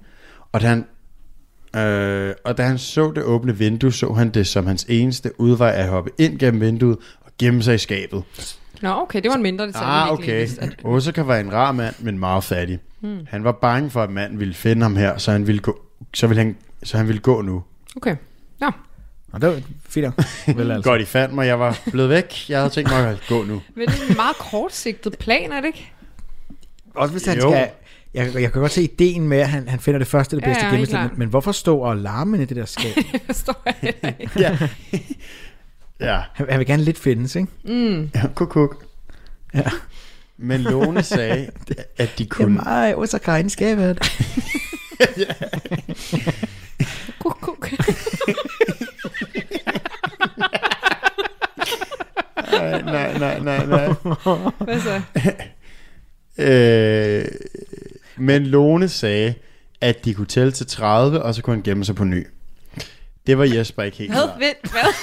Og da han, øh, og da han så det åbne vindue, så han det som hans eneste udvej at hoppe ind gennem vinduet og gemme sig i skabet. Nå, okay, det var en mindre detalje. Ah, okay. vidste, at- Osaka var en rar mand, men meget fattig. Hmm. Han var bange for, at manden ville finde ham her, så han ville gå, så ville han, så han ville gå nu. Okay. Ja. Og det var fint. Vel, altså. Godt, I fandt mig. Jeg var blevet væk. Jeg havde tænkt mig at gå nu. Men det er en meget kortsigtet plan, er det ikke? Også hvis han Jo. skal... Jeg, jeg kan godt se ideen med, at han, han finder det første, det bedste ja, ja, gennemsnit, men, men hvorfor stå og larme i det der skab? Det forstår jeg ikke. Ja. ja. Han, han vil gerne lidt findes, ikke? ja kuk, kuk. Ja. Men Lone sagde, at de Det er kunne... mig, Osaka i skabet. Kuk, kuk. Nej, nej, nej, nej, nej. Hvad så? Øh, men Lone sagde, at de kunne tælle til 30, og så kunne han gemme sig på ny. Det var Jesper ikke helt Hvad? Vent, hvad?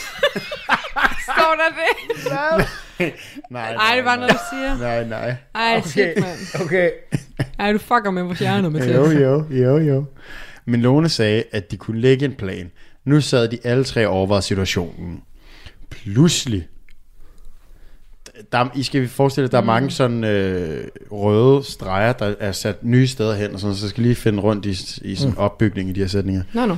Står der det? Nej, nej, Ej, det var noget, nej. du siger. Nej, nej. Ej, okay. shit, mand. Okay. Ej, du fucker med vores hjerner, Mathias. Jo, jo, jo, jo. Men Lone sagde, at de kunne lægge en plan. Nu sad de alle tre og overvejede situationen. Pludselig, der, I skal forestille jer, at der er mange sådan øh, røde streger, der er sat nye steder hen, og sådan, så skal lige finde rundt i, i sådan en opbygning i de her sætninger. Nå, nå.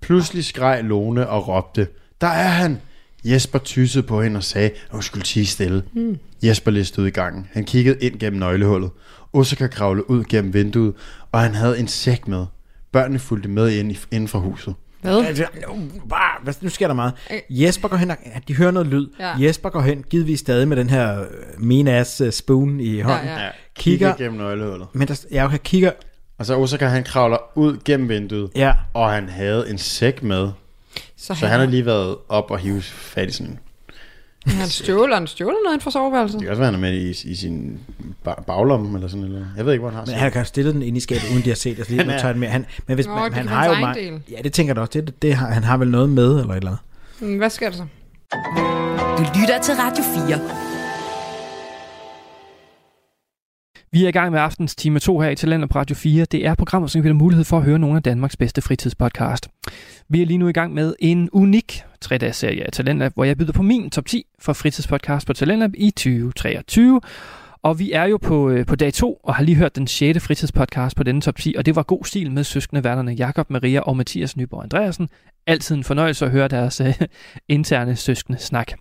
Pludselig skreg Lone og råbte, der er han! Jesper tyssede på hende og sagde, at hun skulle tige stille. Mm. Jesper listede ud i gangen. Han kiggede ind gennem nøglehullet. Osaka kravlede ud gennem vinduet, og han havde en sæk med. Børnene fulgte med ind i, inden for huset. Hvad? Altså, nu, bare, nu sker der meget. Jesper går hen, og, ja, de hører noget lyd. Ja. Jesper går hen, givetvis stadig med den her øh, mean ass øh, spoon i hånden. ja. Kigger, gennem nøglehullet. men der, jeg okay, kigger, Og så Osaka, han kravler ud gennem vinduet, ja, og han havde en sæk med. Så, Så han har lige været op og hive fat i sådan... han stjåler, han stjåler noget inden for soveværelset. Det kan også være, han er med i, i sin ba- baglomme, eller sådan noget. Jeg ved ikke, hvor han har men han kan have stillet den ind i skabet, uden de har set det. Så lige, Han er- tager med. Han, men hvis Nå, man, det han har jo meget, del. ja, det tænker jeg da også. Det, det har, han har vel noget med, eller et eller andet. Mm, Hvad sker der så? Du lytter til Radio 4. Vi er i gang med aftens time 2 her i Talenter på Radio 4. Det er programmet, som giver dig mulighed for at høre nogle af Danmarks bedste fritidspodcast. Vi er lige nu i gang med en unik 3 serie af Talentlab, hvor jeg byder på min top 10 for fritidspodcast på Talentlab i 2023. Og vi er jo på, øh, på dag 2 og har lige hørt den 6. fritidspodcast på denne top 10, og det var god stil med søskende værterne Jakob, Maria og Mathias Nyborg Andreasen. Altid en fornøjelse at høre deres øh, interne søskende snak.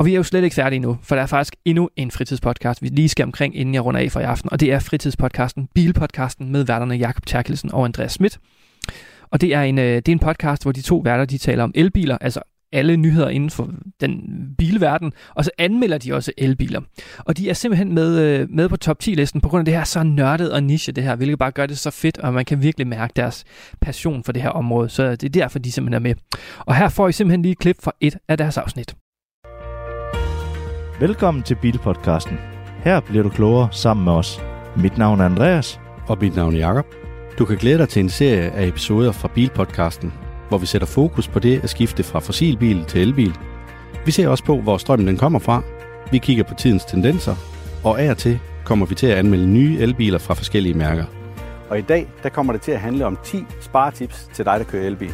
Og vi er jo slet ikke færdige nu, for der er faktisk endnu en fritidspodcast, vi lige skal omkring, inden jeg runder af for i aften. Og det er fritidspodcasten, Bilpodcasten med værterne Jakob Terkelsen og Andreas Schmidt. Og det er, en, øh, det er en podcast, hvor de to værter de taler om elbiler, altså alle nyheder inden for den bilverden, og så anmelder de også elbiler. Og de er simpelthen med, øh, med på top 10-listen på grund af det her så nørdet og niche det her, hvilket bare gør det så fedt, og man kan virkelig mærke deres passion for det her område. Så det er derfor, de simpelthen er med. Og her får I simpelthen lige et klip fra et af deres afsnit. Velkommen til Bilpodcasten. Her bliver du klogere sammen med os. Mit navn er Andreas. Og mit navn er Jakob. Du kan glæde dig til en serie af episoder fra Bilpodcasten, hvor vi sætter fokus på det at skifte fra fossilbil til elbil. Vi ser også på, hvor strømmen den kommer fra. Vi kigger på tidens tendenser, og af og til kommer vi til at anmelde nye elbiler fra forskellige mærker. Og i dag, der kommer det til at handle om 10 sparetips til dig, der kører elbil.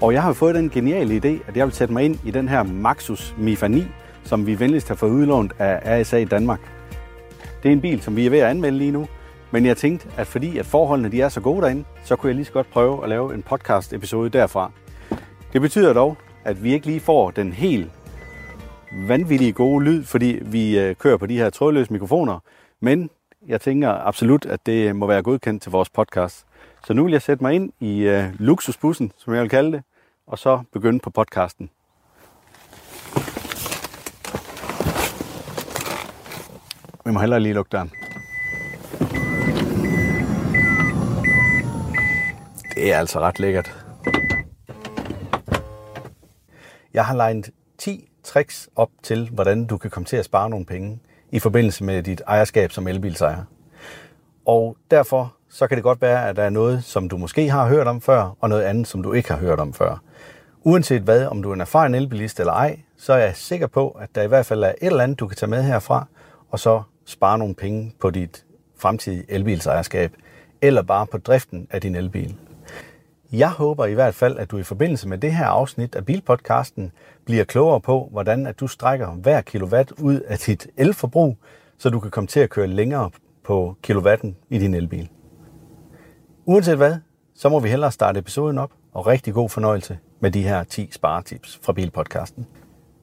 Og jeg har fået den geniale idé, at jeg vil sætte mig ind i den her Maxus Mifa 9, som vi venligst har fået udlånt af RSA i Danmark. Det er en bil, som vi er ved at anmelde lige nu, men jeg tænkte, at fordi at forholdene de er så gode derinde, så kunne jeg lige så godt prøve at lave en podcast episode derfra. Det betyder dog, at vi ikke lige får den helt vanvittige gode lyd, fordi vi øh, kører på de her trådløse mikrofoner, men jeg tænker absolut, at det må være godkendt til vores podcast. Så nu vil jeg sætte mig ind i øh, luksusbussen, som jeg vil kalde det, og så begynde på podcasten. Vi må hellere lige lukke døren. Det er altså ret lækkert. Jeg har legnet 10 tricks op til, hvordan du kan komme til at spare nogle penge i forbindelse med dit ejerskab som elbilsejer. Og derfor så kan det godt være, at der er noget, som du måske har hørt om før, og noget andet, som du ikke har hørt om før. Uanset hvad, om du er en erfaren elbilist eller ej, så er jeg sikker på, at der i hvert fald er et eller andet, du kan tage med herfra, og så spare nogle penge på dit fremtidige elbilsejerskab, eller bare på driften af din elbil. Jeg håber i hvert fald, at du i forbindelse med det her afsnit af Bilpodcasten bliver klogere på, hvordan at du strækker hver kilowatt ud af dit elforbrug, så du kan komme til at køre længere på kilowatten i din elbil. Uanset hvad, så må vi hellere starte episoden op, og rigtig god fornøjelse med de her 10 sparetips fra Bilpodcasten.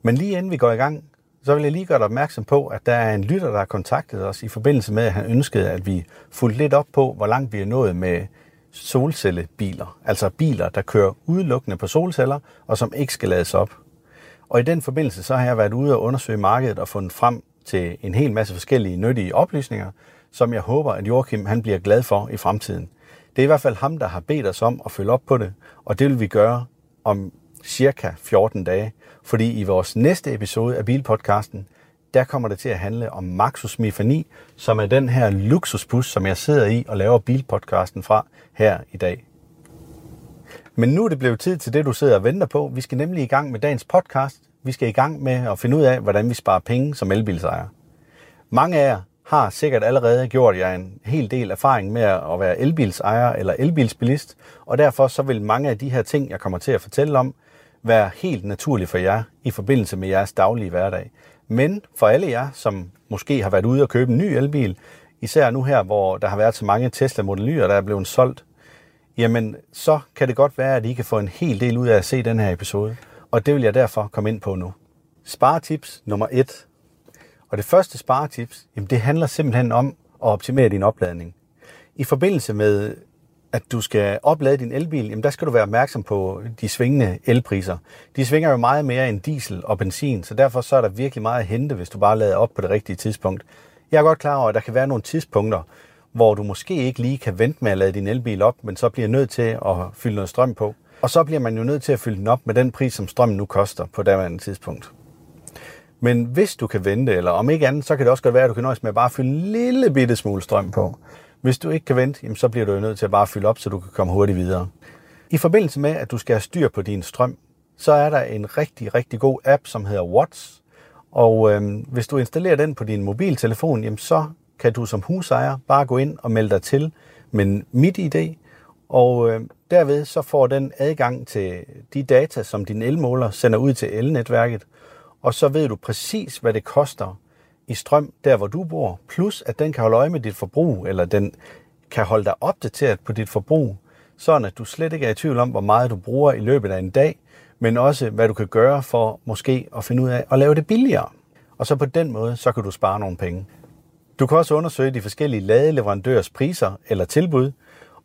Men lige inden vi går i gang, så vil jeg lige gøre dig opmærksom på, at der er en lytter, der har kontaktet os i forbindelse med, at han ønskede, at vi fulgte lidt op på, hvor langt vi er nået med solcellebiler. Altså biler, der kører udelukkende på solceller, og som ikke skal lades op. Og i den forbindelse, så har jeg været ude og undersøge markedet og fundet frem til en hel masse forskellige nyttige oplysninger, som jeg håber, at Joachim han bliver glad for i fremtiden. Det er i hvert fald ham, der har bedt os om at følge op på det, og det vil vi gøre om cirka 14 dage, fordi i vores næste episode af Bilpodcasten, der kommer det til at handle om Maxus Mifani, som er den her luksusbus, som jeg sidder i og laver Bilpodcasten fra her i dag. Men nu er det blevet tid til det, du sidder og venter på. Vi skal nemlig i gang med dagens podcast. Vi skal i gang med at finde ud af, hvordan vi sparer penge som elbilsejer. Mange af jer har sikkert allerede gjort jer en hel del erfaring med at være elbilsejer eller elbilsbilist, og derfor så vil mange af de her ting, jeg kommer til at fortælle om, være helt naturligt for jer i forbindelse med jeres daglige hverdag. Men for alle jer, som måske har været ude og købe en ny elbil, især nu her, hvor der har været så mange Tesla Model Y'er, der er blevet solgt, jamen så kan det godt være, at I kan få en hel del ud af at se den her episode. Og det vil jeg derfor komme ind på nu. Sparetips nummer 1. Og det første sparetips, jamen det handler simpelthen om at optimere din opladning. I forbindelse med at du skal oplade din elbil, jamen der skal du være opmærksom på de svingende elpriser. De svinger jo meget mere end diesel og benzin, så derfor så er der virkelig meget at hente, hvis du bare lader op på det rigtige tidspunkt. Jeg er godt klar over, at der kan være nogle tidspunkter, hvor du måske ikke lige kan vente med at lade din elbil op, men så bliver nødt til at fylde noget strøm på. Og så bliver man jo nødt til at fylde den op med den pris, som strømmen nu koster på daværende tidspunkt. Men hvis du kan vente, eller om ikke andet, så kan det også godt være, at du kan nøjes med at bare fylde en lille bitte smule strøm på. Hvis du ikke kan vente, jamen, så bliver du jo nødt til at bare fylde op, så du kan komme hurtigt videre. I forbindelse med, at du skal have styr på din strøm, så er der en rigtig, rigtig god app, som hedder Watts. Og øhm, hvis du installerer den på din mobiltelefon, jamen, så kan du som husejer bare gå ind og melde dig til med mit ID, og øh, derved så får den adgang til de data, som din elmåler sender ud til elnetværket, og så ved du præcis, hvad det koster i strøm, der hvor du bor, plus at den kan holde øje med dit forbrug, eller den kan holde dig opdateret på dit forbrug, sådan at du slet ikke er i tvivl om, hvor meget du bruger i løbet af en dag, men også hvad du kan gøre for måske at finde ud af at lave det billigere. Og så på den måde, så kan du spare nogle penge. Du kan også undersøge de forskellige ladeleverandørers priser eller tilbud,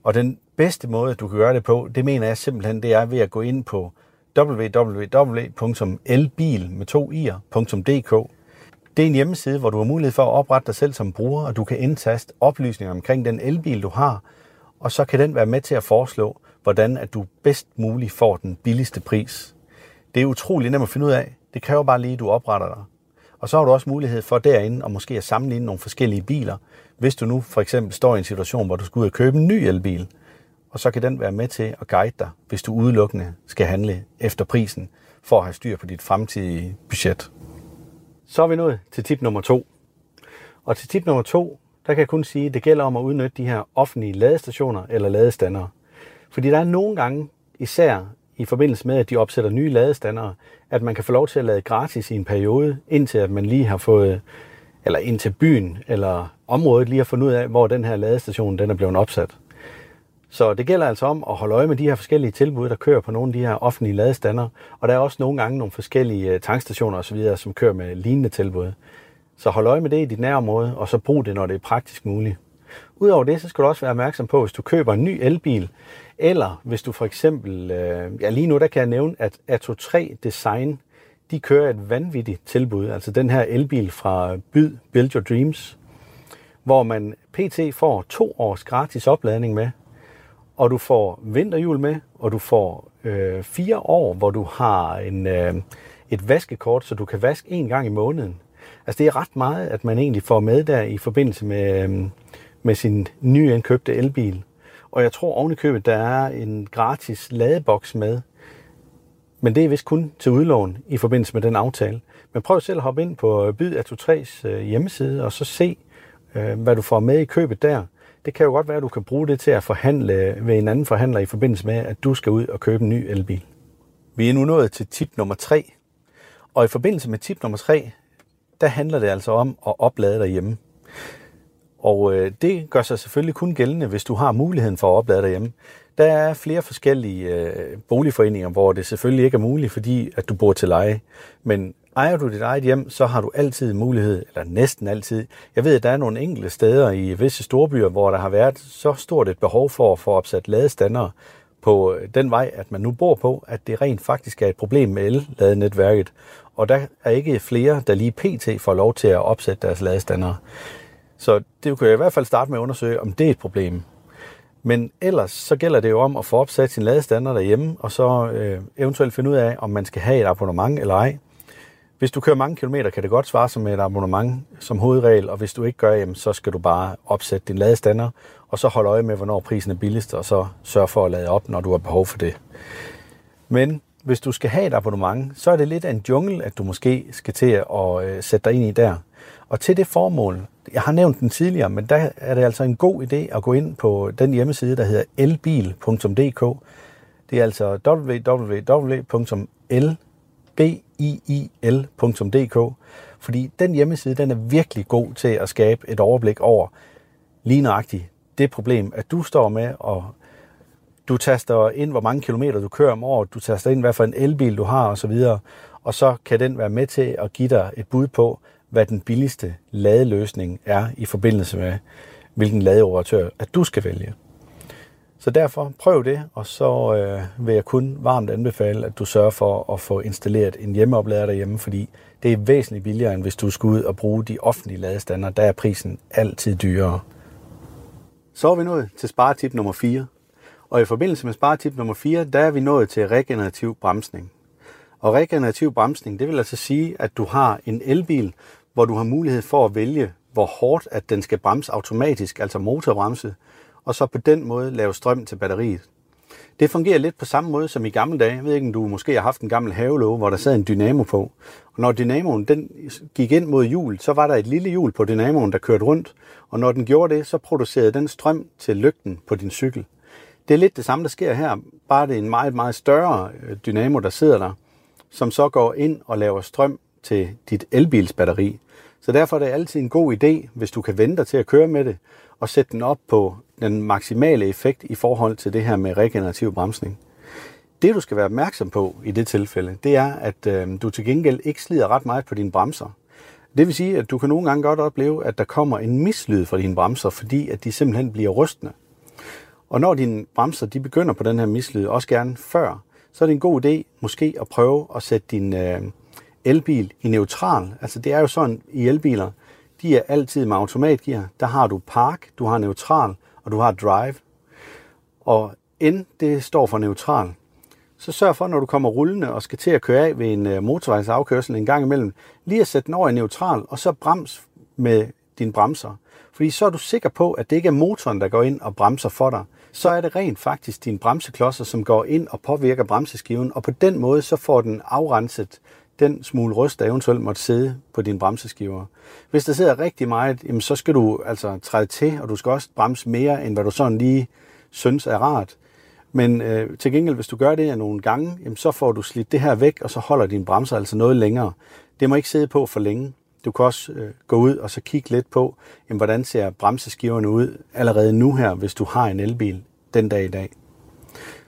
og den bedste måde, du kan gøre det på, det mener jeg simpelthen, det er ved at gå ind på www.elbil.dk. Det er en hjemmeside, hvor du har mulighed for at oprette dig selv som bruger, og du kan indtaste oplysninger omkring den elbil, du har, og så kan den være med til at foreslå, hvordan at du bedst muligt får den billigste pris. Det er utrolig nemt at finde ud af. Det kræver bare lige, at du opretter dig. Og så har du også mulighed for derinde at måske at sammenligne nogle forskellige biler, hvis du nu for eksempel står i en situation, hvor du skal ud og købe en ny elbil. Og så kan den være med til at guide dig, hvis du udelukkende skal handle efter prisen, for at have styr på dit fremtidige budget. Så er vi nået til tip nummer to. Og til tip nummer to, der kan jeg kun sige, at det gælder om at udnytte de her offentlige ladestationer eller ladestandere. Fordi der er nogle gange, især i forbindelse med, at de opsætter nye ladestandere, at man kan få lov til at lade gratis i en periode, indtil at man lige har fået, eller indtil byen eller området lige har fundet ud af, hvor den her ladestation den er blevet opsat. Så det gælder altså om at holde øje med de her forskellige tilbud, der kører på nogle af de her offentlige ladestander. Og der er også nogle gange nogle forskellige øh, tankstationer osv., som kører med lignende tilbud. Så hold øje med det i dit nærområde, og så brug det, når det er praktisk muligt. Udover det, så skal du også være opmærksom på, hvis du køber en ny elbil, eller hvis du for eksempel, øh, ja lige nu der kan jeg nævne, at Atto 3 Design, de kører et vanvittigt tilbud, altså den her elbil fra Byd Build Your Dreams, hvor man pt. får to års gratis opladning med, og du får vinterhjul med, og du får øh, fire år, hvor du har en, øh, et vaskekort, så du kan vaske en gang i måneden. Altså det er ret meget, at man egentlig får med der i forbindelse med, øh, med sin nyindkøbte elbil. Og jeg tror oven i købet, der er en gratis ladeboks med. Men det er vist kun til udlån i forbindelse med den aftale. Men prøv selv at hoppe ind på Byd af 3's hjemmeside, og så se, øh, hvad du får med i købet der. Det kan jo godt være, at du kan bruge det til at forhandle ved en anden forhandler i forbindelse med, at du skal ud og købe en ny elbil. Vi er nu nået til tip nummer 3. Og i forbindelse med tip nummer 3, der handler det altså om at oplade derhjemme. Og øh, det gør sig selvfølgelig kun gældende, hvis du har muligheden for at oplade derhjemme. Der er flere forskellige øh, boligforeninger, hvor det selvfølgelig ikke er muligt, fordi at du bor til leje. Men ejer du dit eget hjem, så har du altid mulighed, eller næsten altid. Jeg ved, at der er nogle enkelte steder i visse storbyer, hvor der har været så stort et behov for at få opsat ladestander på øh, den vej, at man nu bor på, at det rent faktisk er et problem med el-ladenetværket. Og der er ikke flere, der lige pt. får lov til at opsætte deres ladestander. Så det kan jeg i hvert fald starte med at undersøge, om det er et problem. Men ellers så gælder det jo om at få opsat sin ladestander derhjemme, og så øh, eventuelt finde ud af, om man skal have et abonnement eller ej. Hvis du kører mange kilometer, kan det godt svare sig med et abonnement som hovedregel, og hvis du ikke gør, jamen, så skal du bare opsætte din ladestander, og så holde øje med, hvornår prisen er billigst, og så sørge for at lade op, når du har behov for det. Men hvis du skal have et abonnement, så er det lidt af en jungle, at du måske skal til at øh, sætte dig ind i der. Og til det formål, jeg har nævnt den tidligere, men der er det altså en god idé at gå ind på den hjemmeside, der hedder elbil.dk. Det er altså biil.dk, fordi den hjemmeside den er virkelig god til at skabe et overblik over lige nøjagtigt det problem, at du står med, og du taster ind, hvor mange kilometer du kører om året, du taster ind, hvad for en elbil du har osv., og så kan den være med til at give dig et bud på, hvad den billigste ladeløsning er i forbindelse med, hvilken ladeoperatør at du skal vælge. Så derfor prøv det, og så øh, vil jeg kun varmt anbefale, at du sørger for at få installeret en hjemmeoplader derhjemme, fordi det er væsentligt billigere, end hvis du skulle ud og bruge de offentlige ladestander. Der er prisen altid dyrere. Så er vi nået til sparetip nummer 4. Og i forbindelse med sparetip nummer 4, der er vi nået til regenerativ bremsning. Og regenerativ bremsning, det vil altså sige, at du har en elbil, hvor du har mulighed for at vælge, hvor hårdt at den skal bremse automatisk, altså motorbremse, og så på den måde lave strøm til batteriet. Det fungerer lidt på samme måde som i gamle dage. Jeg ved ikke, om du måske har haft en gammel havelåge, hvor der sad en dynamo på. Og når dynamoen den gik ind mod hjul, så var der et lille hjul på dynamoen, der kørte rundt. Og når den gjorde det, så producerede den strøm til lygten på din cykel. Det er lidt det samme, der sker her. Bare det er en meget, meget større øh, dynamo, der sidder der, som så går ind og laver strøm til dit elbilsbatteri. Så derfor er det altid en god idé, hvis du kan vente dig til at køre med det, og sætte den op på den maksimale effekt i forhold til det her med regenerativ bremsning. Det, du skal være opmærksom på i det tilfælde, det er, at øh, du til gengæld ikke slider ret meget på dine bremser. Det vil sige, at du kan nogle gange godt opleve, at der kommer en mislyd fra dine bremser, fordi at de simpelthen bliver rystende. Og når dine bremser de begynder på den her mislyd, også gerne før, så er det en god idé måske at prøve at sætte din øh, elbil i neutral. Altså det er jo sådan i elbiler, de er altid med automatgear. Der har du park, du har neutral, og du har drive. Og N, det står for neutral. Så sørg for, når du kommer rullende og skal til at køre af ved en øh, motorvejsafkørsel en gang imellem, lige at sætte den over i neutral, og så brems med dine bremser. Fordi så er du sikker på, at det ikke er motoren, der går ind og bremser for dig. Så er det rent faktisk dine bremseklodser, som går ind og påvirker bremseskiven, og på den måde så får den afrenset den smule rust, der eventuelt måtte sidde på dine bremseskiver. Hvis der sidder rigtig meget, jamen så skal du altså træde til, og du skal også bremse mere, end hvad du sådan lige synes er rart. Men øh, til gengæld, hvis du gør det nogle gange, jamen, så får du slidt det her væk, og så holder din bremser altså noget længere. Det må ikke sidde på for længe. Du kan også øh, gå ud og så kigge lidt på, jamen, hvordan ser bremseskiverne ud allerede nu her, hvis du har en elbil den dag i dag.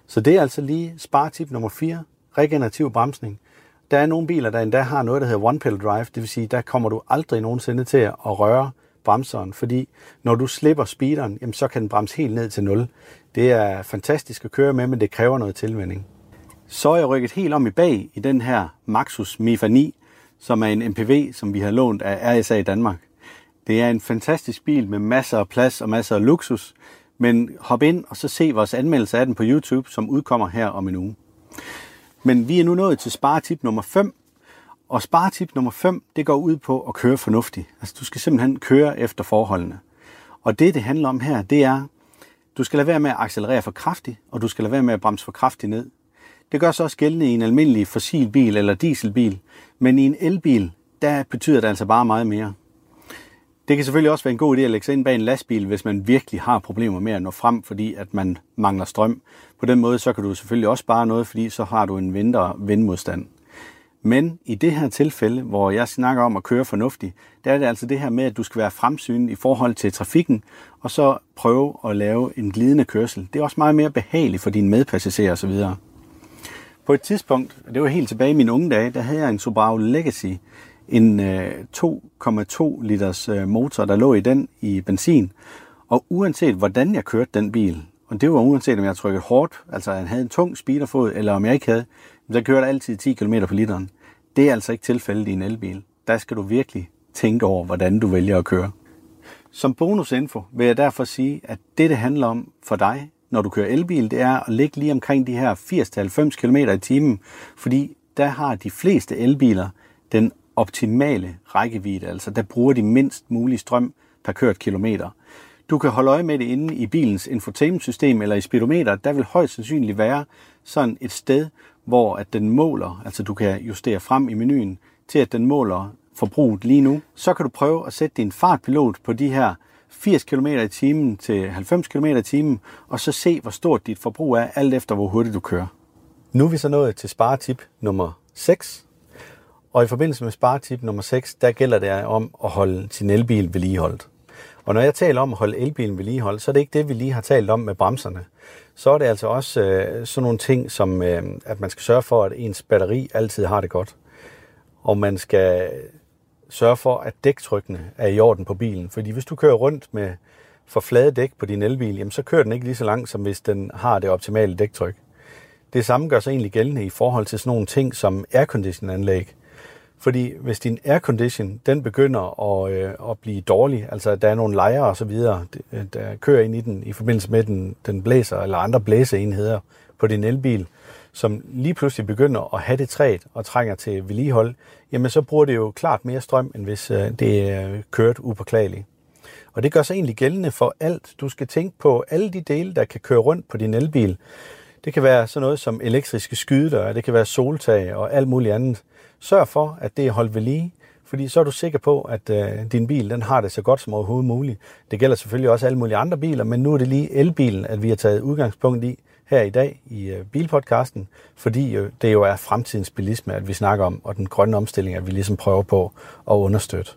Så det er altså lige sparetip nummer 4, regenerativ bremsning. Der er nogle biler, der endda har noget, der hedder one-pedal drive, det vil sige, der kommer du aldrig nogensinde til at røre bremseren, fordi når du slipper speederen, jamen, så kan den bremse helt ned til 0. Det er fantastisk at køre med, men det kræver noget tilvænding. Så er jeg rykket helt om i bag i den her Maxus Mifa 9, som er en MPV, som vi har lånt af RSA i Danmark. Det er en fantastisk bil med masser af plads og masser af luksus, men hop ind og så se vores anmeldelse af den på YouTube, som udkommer her om en uge. Men vi er nu nået til sparetip nummer 5, og sparetip nummer 5, det går ud på at køre fornuftigt. Altså du skal simpelthen køre efter forholdene. Og det, det handler om her, det er, du skal lade være med at accelerere for kraftigt, og du skal lade være med at bremse for kraftigt ned. Det gør sig også gældende i en almindelig fossilbil eller dieselbil, men i en elbil, der betyder det altså bare meget mere. Det kan selvfølgelig også være en god idé at lægge sig ind bag en lastbil, hvis man virkelig har problemer med at nå frem, fordi at man mangler strøm. På den måde så kan du selvfølgelig også spare noget, fordi så har du en mindre vindmodstand. Men i det her tilfælde, hvor jeg snakker om at køre fornuftigt, der er det altså det her med, at du skal være fremsynet i forhold til trafikken, og så prøve at lave en glidende kørsel. Det er også meget mere behageligt for dine medpassagerer osv. På et tidspunkt, det var helt tilbage i mine unge dage, der havde jeg en Subaru Legacy, en øh, 2,2 liters øh, motor, der lå i den i benzin. Og uanset hvordan jeg kørte den bil, og det var uanset om jeg trykkede hårdt, altså han havde en tung speederfod, eller om jeg ikke havde, så kørte altid 10 km på literen. Det er altså ikke tilfældet i en elbil. Der skal du virkelig tænke over, hvordan du vælger at køre. Som bonusinfo vil jeg derfor sige, at det, det handler om for dig, når du kører elbil, det er at ligge lige omkring de her 80-90 km i timen, fordi der har de fleste elbiler den optimale rækkevidde, altså der bruger de mindst mulig strøm per kørt kilometer. Du kan holde øje med det inde i bilens infotainmentsystem eller i speedometer. Der vil højst sandsynligt være sådan et sted, hvor at den måler, altså du kan justere frem i menuen, til at den måler forbruget lige nu. Så kan du prøve at sætte din fartpilot på de her 80 km i timen til 90 km i timen, og så se, hvor stort dit forbrug er, alt efter hvor hurtigt du kører. Nu er vi så nået til sparetip nummer 6. Og i forbindelse med sparetip nummer 6, der gælder det om at holde sin elbil vedligeholdt. Og når jeg taler om at holde elbilen vedligeholdt, så er det ikke det, vi lige har talt om med bremserne. Så er det altså også øh, sådan nogle ting, som øh, at man skal sørge for, at ens batteri altid har det godt. Og man skal sørge for, at dæktrykkene er i orden på bilen. Fordi hvis du kører rundt med for flade dæk på din elbil, jamen så kører den ikke lige så langt, som hvis den har det optimale dæktryk. Det samme gør sig egentlig gældende i forhold til sådan nogle ting som airconditionanlæg. Fordi hvis din aircondition, den begynder at, øh, at blive dårlig, altså der er nogle lejre og så videre, øh, der kører ind i den i forbindelse med, den, den blæser, eller andre blæseenheder på din elbil, som lige pludselig begynder at have det træt og trænger til vedligehold, jamen så bruger det jo klart mere strøm, end hvis øh, det øh, er kørt upåklageligt. Og det gør sig egentlig gældende for alt. Du skal tænke på alle de dele, der kan køre rundt på din elbil. Det kan være sådan noget som elektriske skydedøre, det kan være soltag og alt muligt andet. Sørg for, at det er holdt ved lige, fordi så er du sikker på, at øh, din bil den har det så godt som overhovedet muligt. Det gælder selvfølgelig også alle mulige andre biler, men nu er det lige elbilen, at vi har taget udgangspunkt i her i dag i øh, bilpodcasten, fordi øh, det jo er fremtidens bilisme, at vi snakker om, og den grønne omstilling, at vi ligesom prøver på at understøtte.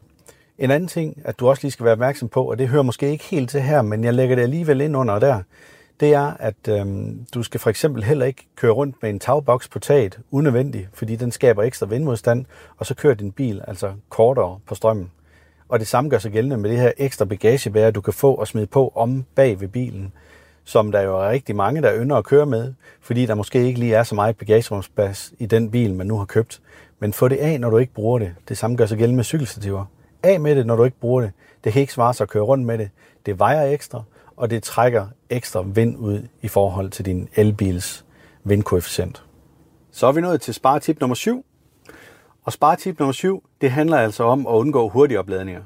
En anden ting, at du også lige skal være opmærksom på, og det hører måske ikke helt til her, men jeg lægger det alligevel ind under der, det er, at øhm, du skal for eksempel heller ikke køre rundt med en tagboks på taget unødvendigt, fordi den skaber ekstra vindmodstand, og så kører din bil altså kortere på strømmen. Og det samme gør sig gældende med det her ekstra bagagebærer, du kan få og smide på om bag ved bilen, som der jo er rigtig mange, der ynder at køre med, fordi der måske ikke lige er så meget bagagerumsplads i den bil, man nu har købt. Men få det af, når du ikke bruger det. Det samme gør sig gældende med cykelstativer. Af med det, når du ikke bruger det. Det kan ikke svare sig at køre rundt med det. Det vejer ekstra, og det trækker ekstra vind ud i forhold til din elbils vindkoefficient. Så er vi nået til sparetip nummer 7. Og sparetip nummer 7, det handler altså om at undgå hurtige opladninger.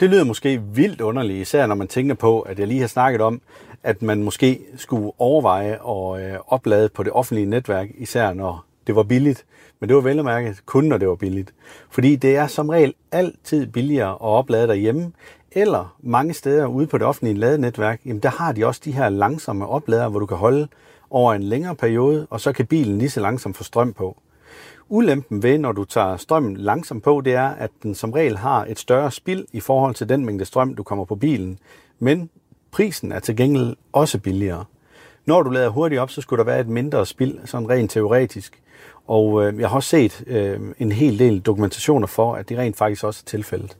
Det lyder måske vildt underligt, især når man tænker på, at jeg lige har snakket om, at man måske skulle overveje at øh, oplade på det offentlige netværk, især når det var billigt. Men det var vel at mærke kun, når det var billigt. Fordi det er som regel altid billigere at oplade derhjemme, eller mange steder ude på det offentlige ladenetværk, jamen der har de også de her langsomme oplader, hvor du kan holde over en længere periode, og så kan bilen lige så langsomt få strøm på. Ulempen ved, når du tager strømmen langsomt på, det er, at den som regel har et større spild i forhold til den mængde strøm, du kommer på bilen. Men prisen er til gengæld også billigere. Når du lader hurtigt op, så skulle der være et mindre spild, sådan rent teoretisk. Og øh, jeg har også set øh, en hel del dokumentationer for, at det rent faktisk også er tilfældet.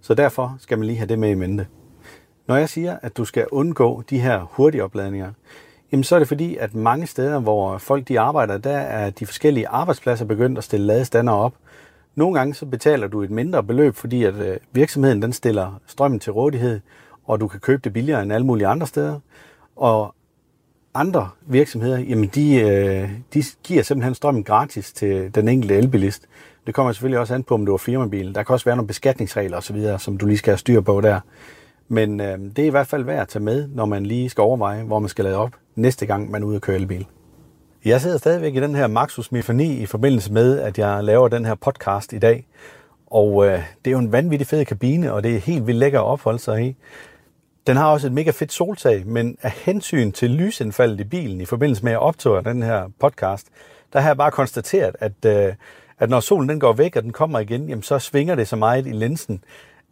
Så derfor skal man lige have det med i mente. Når jeg siger, at du skal undgå de her hurtige opladninger, jamen så er det fordi, at mange steder, hvor folk de arbejder, der er de forskellige arbejdspladser begyndt at stille ladestander op. Nogle gange så betaler du et mindre beløb, fordi at øh, virksomheden den stiller strømmen til rådighed, og du kan købe det billigere end alle mulige andre steder. Og andre virksomheder, jamen de, øh, de giver simpelthen strømmen gratis til den enkelte elbilist. Det kommer selvfølgelig også an på, om du er firmabil. Der kan også være nogle beskatningsregler osv., som du lige skal have styr på der. Men øh, det er i hvert fald værd at tage med, når man lige skal overveje, hvor man skal lade op næste gang, man er ude at køre elbil. Jeg sidder stadigvæk i den her Maxus Mifani i forbindelse med, at jeg laver den her podcast i dag. Og øh, det er jo en vanvittig fed kabine, og det er helt vildt lækker at opholde sig i. Den har også et mega fedt soltag, men af hensyn til lysindfaldet i bilen i forbindelse med at optage den her podcast, der har jeg bare konstateret, at, øh, at når solen den går væk, og den kommer igen, jamen så svinger det så meget i linsen,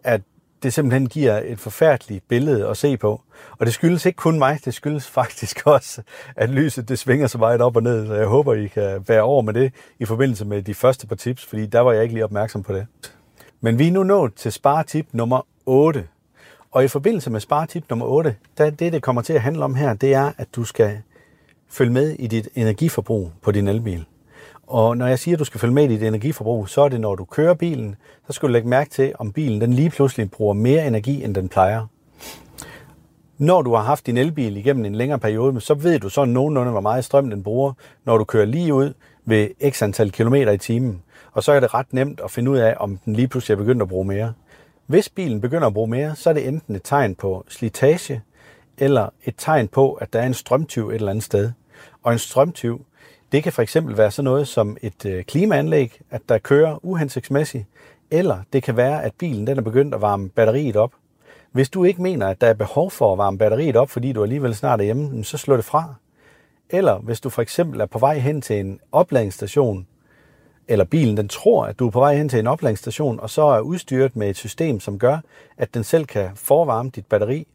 at det simpelthen giver et forfærdeligt billede at se på. Og det skyldes ikke kun mig, det skyldes faktisk også, at lyset det svinger så meget op og ned, så jeg håber, I kan være over med det i forbindelse med de første par tips, fordi der var jeg ikke lige opmærksom på det. Men vi er nu nået til sparetip nummer 8. Og i forbindelse med sparetip nummer 8, der det, det kommer til at handle om her, det er, at du skal følge med i dit energiforbrug på din elbil. Og når jeg siger, at du skal følge med i dit energiforbrug, så er det, når du kører bilen, så skal du lægge mærke til, om bilen den lige pludselig bruger mere energi, end den plejer. Når du har haft din elbil igennem en længere periode, så ved du så nogenlunde, hvor meget strøm den bruger, når du kører lige ud ved x antal kilometer i timen. Og så er det ret nemt at finde ud af, om den lige pludselig er begyndt at bruge mere. Hvis bilen begynder at bruge mere, så er det enten et tegn på slitage, eller et tegn på, at der er en strømtyv et eller andet sted. Og en strømtyv, det kan for eksempel være sådan noget som et øh, klimaanlæg, at der kører uhensigtsmæssigt, eller det kan være, at bilen den er begyndt at varme batteriet op. Hvis du ikke mener, at der er behov for at varme batteriet op, fordi du alligevel snart er hjemme, så slå det fra. Eller hvis du for eksempel er på vej hen til en opladningsstation, eller bilen den tror, at du er på vej hen til en opladningsstation, og så er udstyret med et system, som gør, at den selv kan forvarme dit batteri,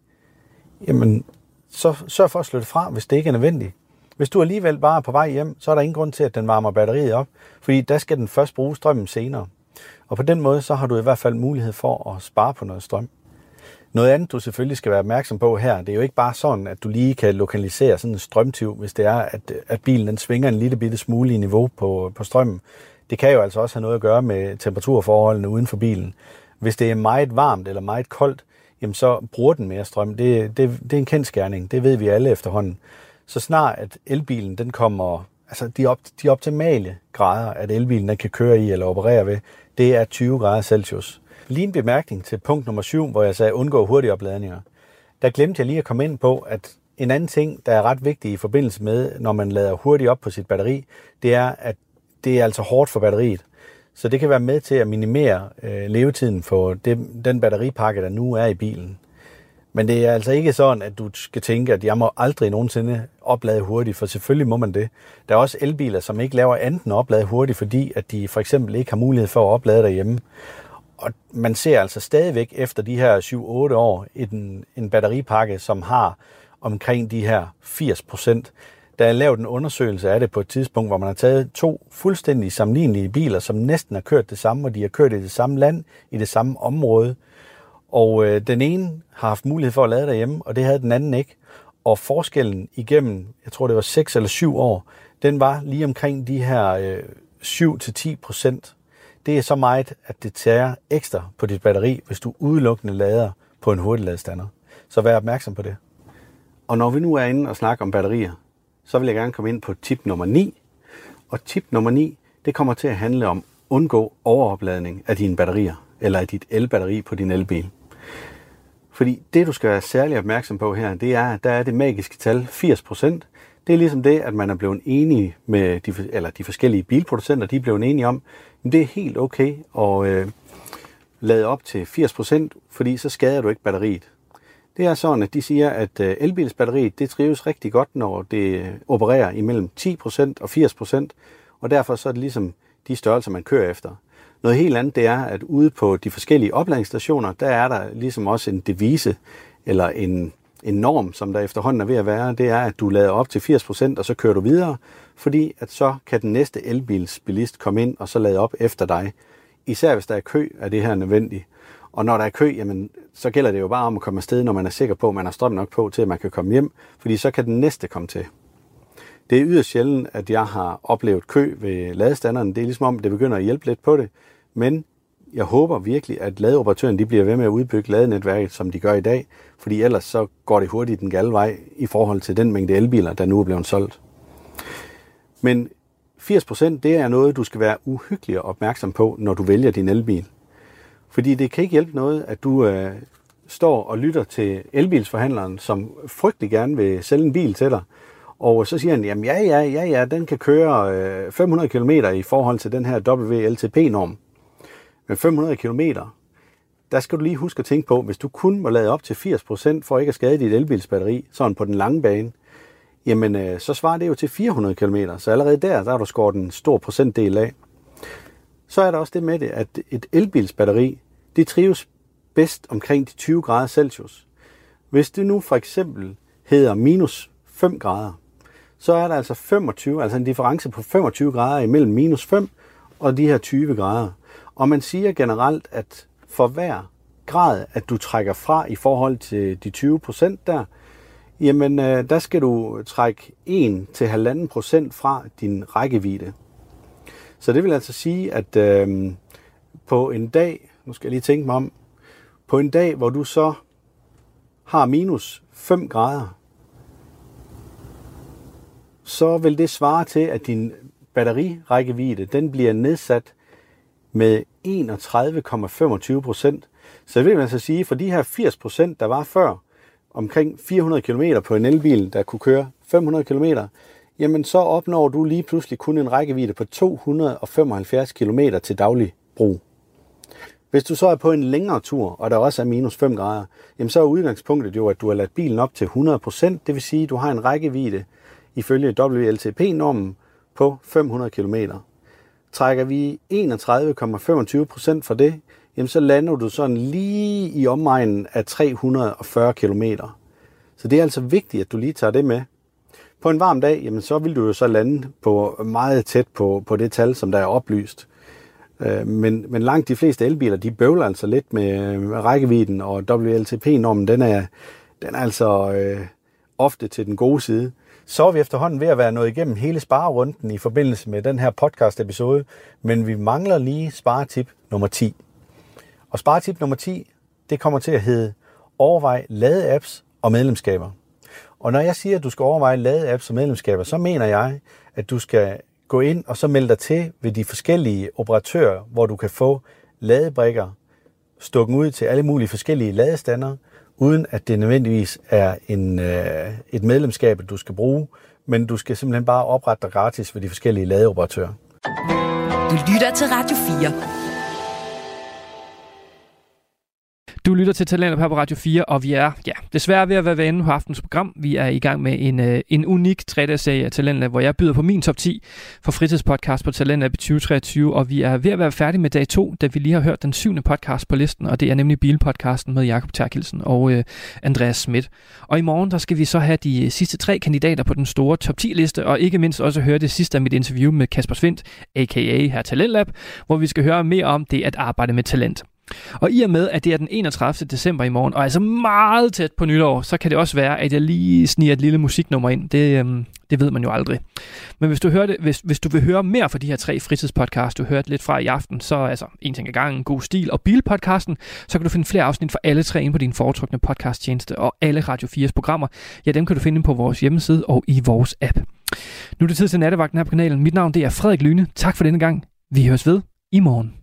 jamen så sørg for at slå det fra, hvis det ikke er nødvendigt. Hvis du alligevel bare er på vej hjem, så er der ingen grund til, at den varmer batteriet op, fordi der skal den først bruge strømmen senere. Og på den måde, så har du i hvert fald mulighed for at spare på noget strøm. Noget andet, du selvfølgelig skal være opmærksom på her, det er jo ikke bare sådan, at du lige kan lokalisere sådan en strømtyv, hvis det er, at, at bilen den svinger en lille bitte smule i niveau på, på strømmen. Det kan jo altså også have noget at gøre med temperaturforholdene uden for bilen. Hvis det er meget varmt eller meget koldt, jamen så bruger den mere strøm. Det, det, det er en kendskærning. Det ved vi alle efterhånden så snart at elbilen den kommer, altså de, op, de optimale grader, at elbilen den kan køre i eller operere ved, det er 20 grader Celsius. Lige en bemærkning til punkt nummer 7, hvor jeg sagde undgå hurtige opladninger. Der glemte jeg lige at komme ind på, at en anden ting, der er ret vigtig i forbindelse med, når man lader hurtigt op på sit batteri, det er, at det er altså hårdt for batteriet. Så det kan være med til at minimere øh, levetiden for det, den batteripakke, der nu er i bilen. Men det er altså ikke sådan, at du skal tænke, at jeg må aldrig nogensinde oplade hurtigt, for selvfølgelig må man det. Der er også elbiler, som ikke laver andet end oplade hurtigt, fordi at de for eksempel ikke har mulighed for at oplade derhjemme. Og man ser altså stadigvæk efter de her 7-8 år en, en batteripakke, som har omkring de her 80 procent. Der er lavet en undersøgelse af det på et tidspunkt, hvor man har taget to fuldstændig sammenlignelige biler, som næsten har kørt det samme, og de har kørt i det samme land, i det samme område. Og øh, den ene har haft mulighed for at lade derhjemme, og det havde den anden ikke. Og forskellen igennem, jeg tror det var 6 eller 7 år, den var lige omkring de her øh, 7-10 procent. Det er så meget, at det tager ekstra på dit batteri, hvis du udelukkende lader på en hurtigladestander. Så vær opmærksom på det. Og når vi nu er inde og snakker om batterier, så vil jeg gerne komme ind på tip nummer 9. Og tip nummer 9, det kommer til at handle om undgå overopladning af dine batterier, eller af dit elbatteri på din elbil. Fordi det, du skal være særlig opmærksom på her, det er, at der er det magiske tal 80%. Det er ligesom det, at man er blevet enige med de, eller de forskellige bilproducenter, de er blevet enige om, at det er helt okay at øh, lade op til 80%, fordi så skader du ikke batteriet. Det er sådan, at de siger, at øh, elbilsbatteriet det trives rigtig godt, når det opererer imellem 10% og 80%, og derfor så er det ligesom de størrelser, man kører efter. Noget helt andet det er, at ude på de forskellige opladningsstationer, der er der ligesom også en devise, eller en, en norm, som der efterhånden er ved at være, det er, at du lader op til 80%, og så kører du videre, fordi at så kan den næste elbilsbilist komme ind og så lade op efter dig. Især hvis der er kø, er det her nødvendigt. Og når der er kø, jamen, så gælder det jo bare om at komme afsted, når man er sikker på, at man har strøm nok på til, at man kan komme hjem, fordi så kan den næste komme til. Det er yderst sjældent, at jeg har oplevet kø ved ladestanderen. Det er ligesom om, det begynder at hjælpe lidt på det. Men jeg håber virkelig, at ladeoperatøren de bliver ved med at udbygge ladenetværket, som de gør i dag, fordi ellers så går det hurtigt den gale vej i forhold til den mængde elbiler, der nu er blevet solgt. Men 80% det er noget, du skal være uhyggelig opmærksom på, når du vælger din elbil. Fordi det kan ikke hjælpe noget, at du øh, står og lytter til elbilsforhandleren, som frygtelig gerne vil sælge en bil til dig, og så siger han, jamen ja, ja, ja, ja, den kan køre øh, 500 km i forhold til den her WLTP-norm. Men 500 km, der skal du lige huske at tænke på, hvis du kun må lade op til 80% for ikke at skade dit elbilsbatteri, sådan på den lange bane, jamen øh, så svarer det jo til 400 km. Så allerede der, der har du skåret en stor procentdel af. Så er der også det med det, at et elbilsbatteri, det trives bedst omkring de 20 grader Celsius. Hvis det nu for eksempel hedder minus 5 grader, så er der altså 25, altså en difference på 25 grader imellem minus 5 og de her 20 grader. Og man siger generelt, at for hver grad, at du trækker fra i forhold til de 20 procent der, jamen øh, der skal du trække 1 til 1,5 procent fra din rækkevidde. Så det vil altså sige, at øh, på en dag, nu skal jeg lige tænke mig om, på en dag, hvor du så har minus 5 grader, så vil det svare til, at din batterirækkevidde den bliver nedsat med 31,25 procent. Så det vil man så sige, for de her 80 procent, der var før, omkring 400 km på en elbil, der kunne køre 500 km, jamen så opnår du lige pludselig kun en rækkevidde på 275 km til daglig brug. Hvis du så er på en længere tur, og der også er minus 5 grader, jamen så er udgangspunktet jo, at du har ladt bilen op til 100%, det vil sige, at du har en rækkevidde ifølge WLTP-normen på 500 km. Trækker vi 31,25 procent fra det, jamen så lander du sådan lige i omegnen af 340 km. Så det er altså vigtigt, at du lige tager det med. På en varm dag, jamen så vil du jo så lande på meget tæt på, på det tal, som der er oplyst. Øh, men, men langt de fleste elbiler, de bøvler altså lidt med rækkevidden, og WLTP-normen, den er, den er altså øh, ofte til den gode side så er vi efterhånden ved at være nået igennem hele sparerunden i forbindelse med den her podcast episode, men vi mangler lige sparetip nummer 10. Og sparetip nummer 10, det kommer til at hedde overvej lade-apps og medlemskaber. Og når jeg siger, at du skal overveje lade-apps og medlemskaber, så mener jeg, at du skal gå ind og så melde dig til ved de forskellige operatører, hvor du kan få ladebrikker stukket ud til alle mulige forskellige ladestander, uden at det nødvendigvis er en, øh, et medlemskab, du skal bruge, men du skal simpelthen bare oprette dig gratis ved de forskellige ladeoperatører. Du lytter til Radio 4. Du lytter til Talenter her på Radio 4, og vi er ja, desværre ved at være vende på aftens program. Vi er i gang med en, øh, en unik 3 af Talenter, hvor jeg byder på min top 10 for fritidspodcast på Talenter i 2023, og vi er ved at være færdige med dag 2, da vi lige har hørt den syvende podcast på listen, og det er nemlig Bilpodcasten med Jakob Terkelsen og øh, Andreas Schmidt. Og i morgen der skal vi så have de øh, sidste tre kandidater på den store top 10 liste, og ikke mindst også høre det sidste af mit interview med Kasper Svendt, a.k.a. her Talentlab, hvor vi skal høre mere om det at arbejde med talent. Og i og med, at det er den 31. december i morgen, og altså meget tæt på nytår, så kan det også være, at jeg lige sniger et lille musiknummer ind. Det, øhm, det ved man jo aldrig. Men hvis du, hører det, hvis, hvis du vil høre mere fra de her tre fritidspodcasts, du hørte lidt fra i aften, så altså en ting ad gangen, god stil og bilpodcasten, så kan du finde flere afsnit for alle tre ind på din foretrukne podcasttjeneste, og alle Radio 4's programmer, ja, dem kan du finde på vores hjemmeside og i vores app. Nu er det tid til nattevagten her på kanalen. Mit navn det er Frederik Lyne. Tak for denne gang. Vi høres ved i morgen.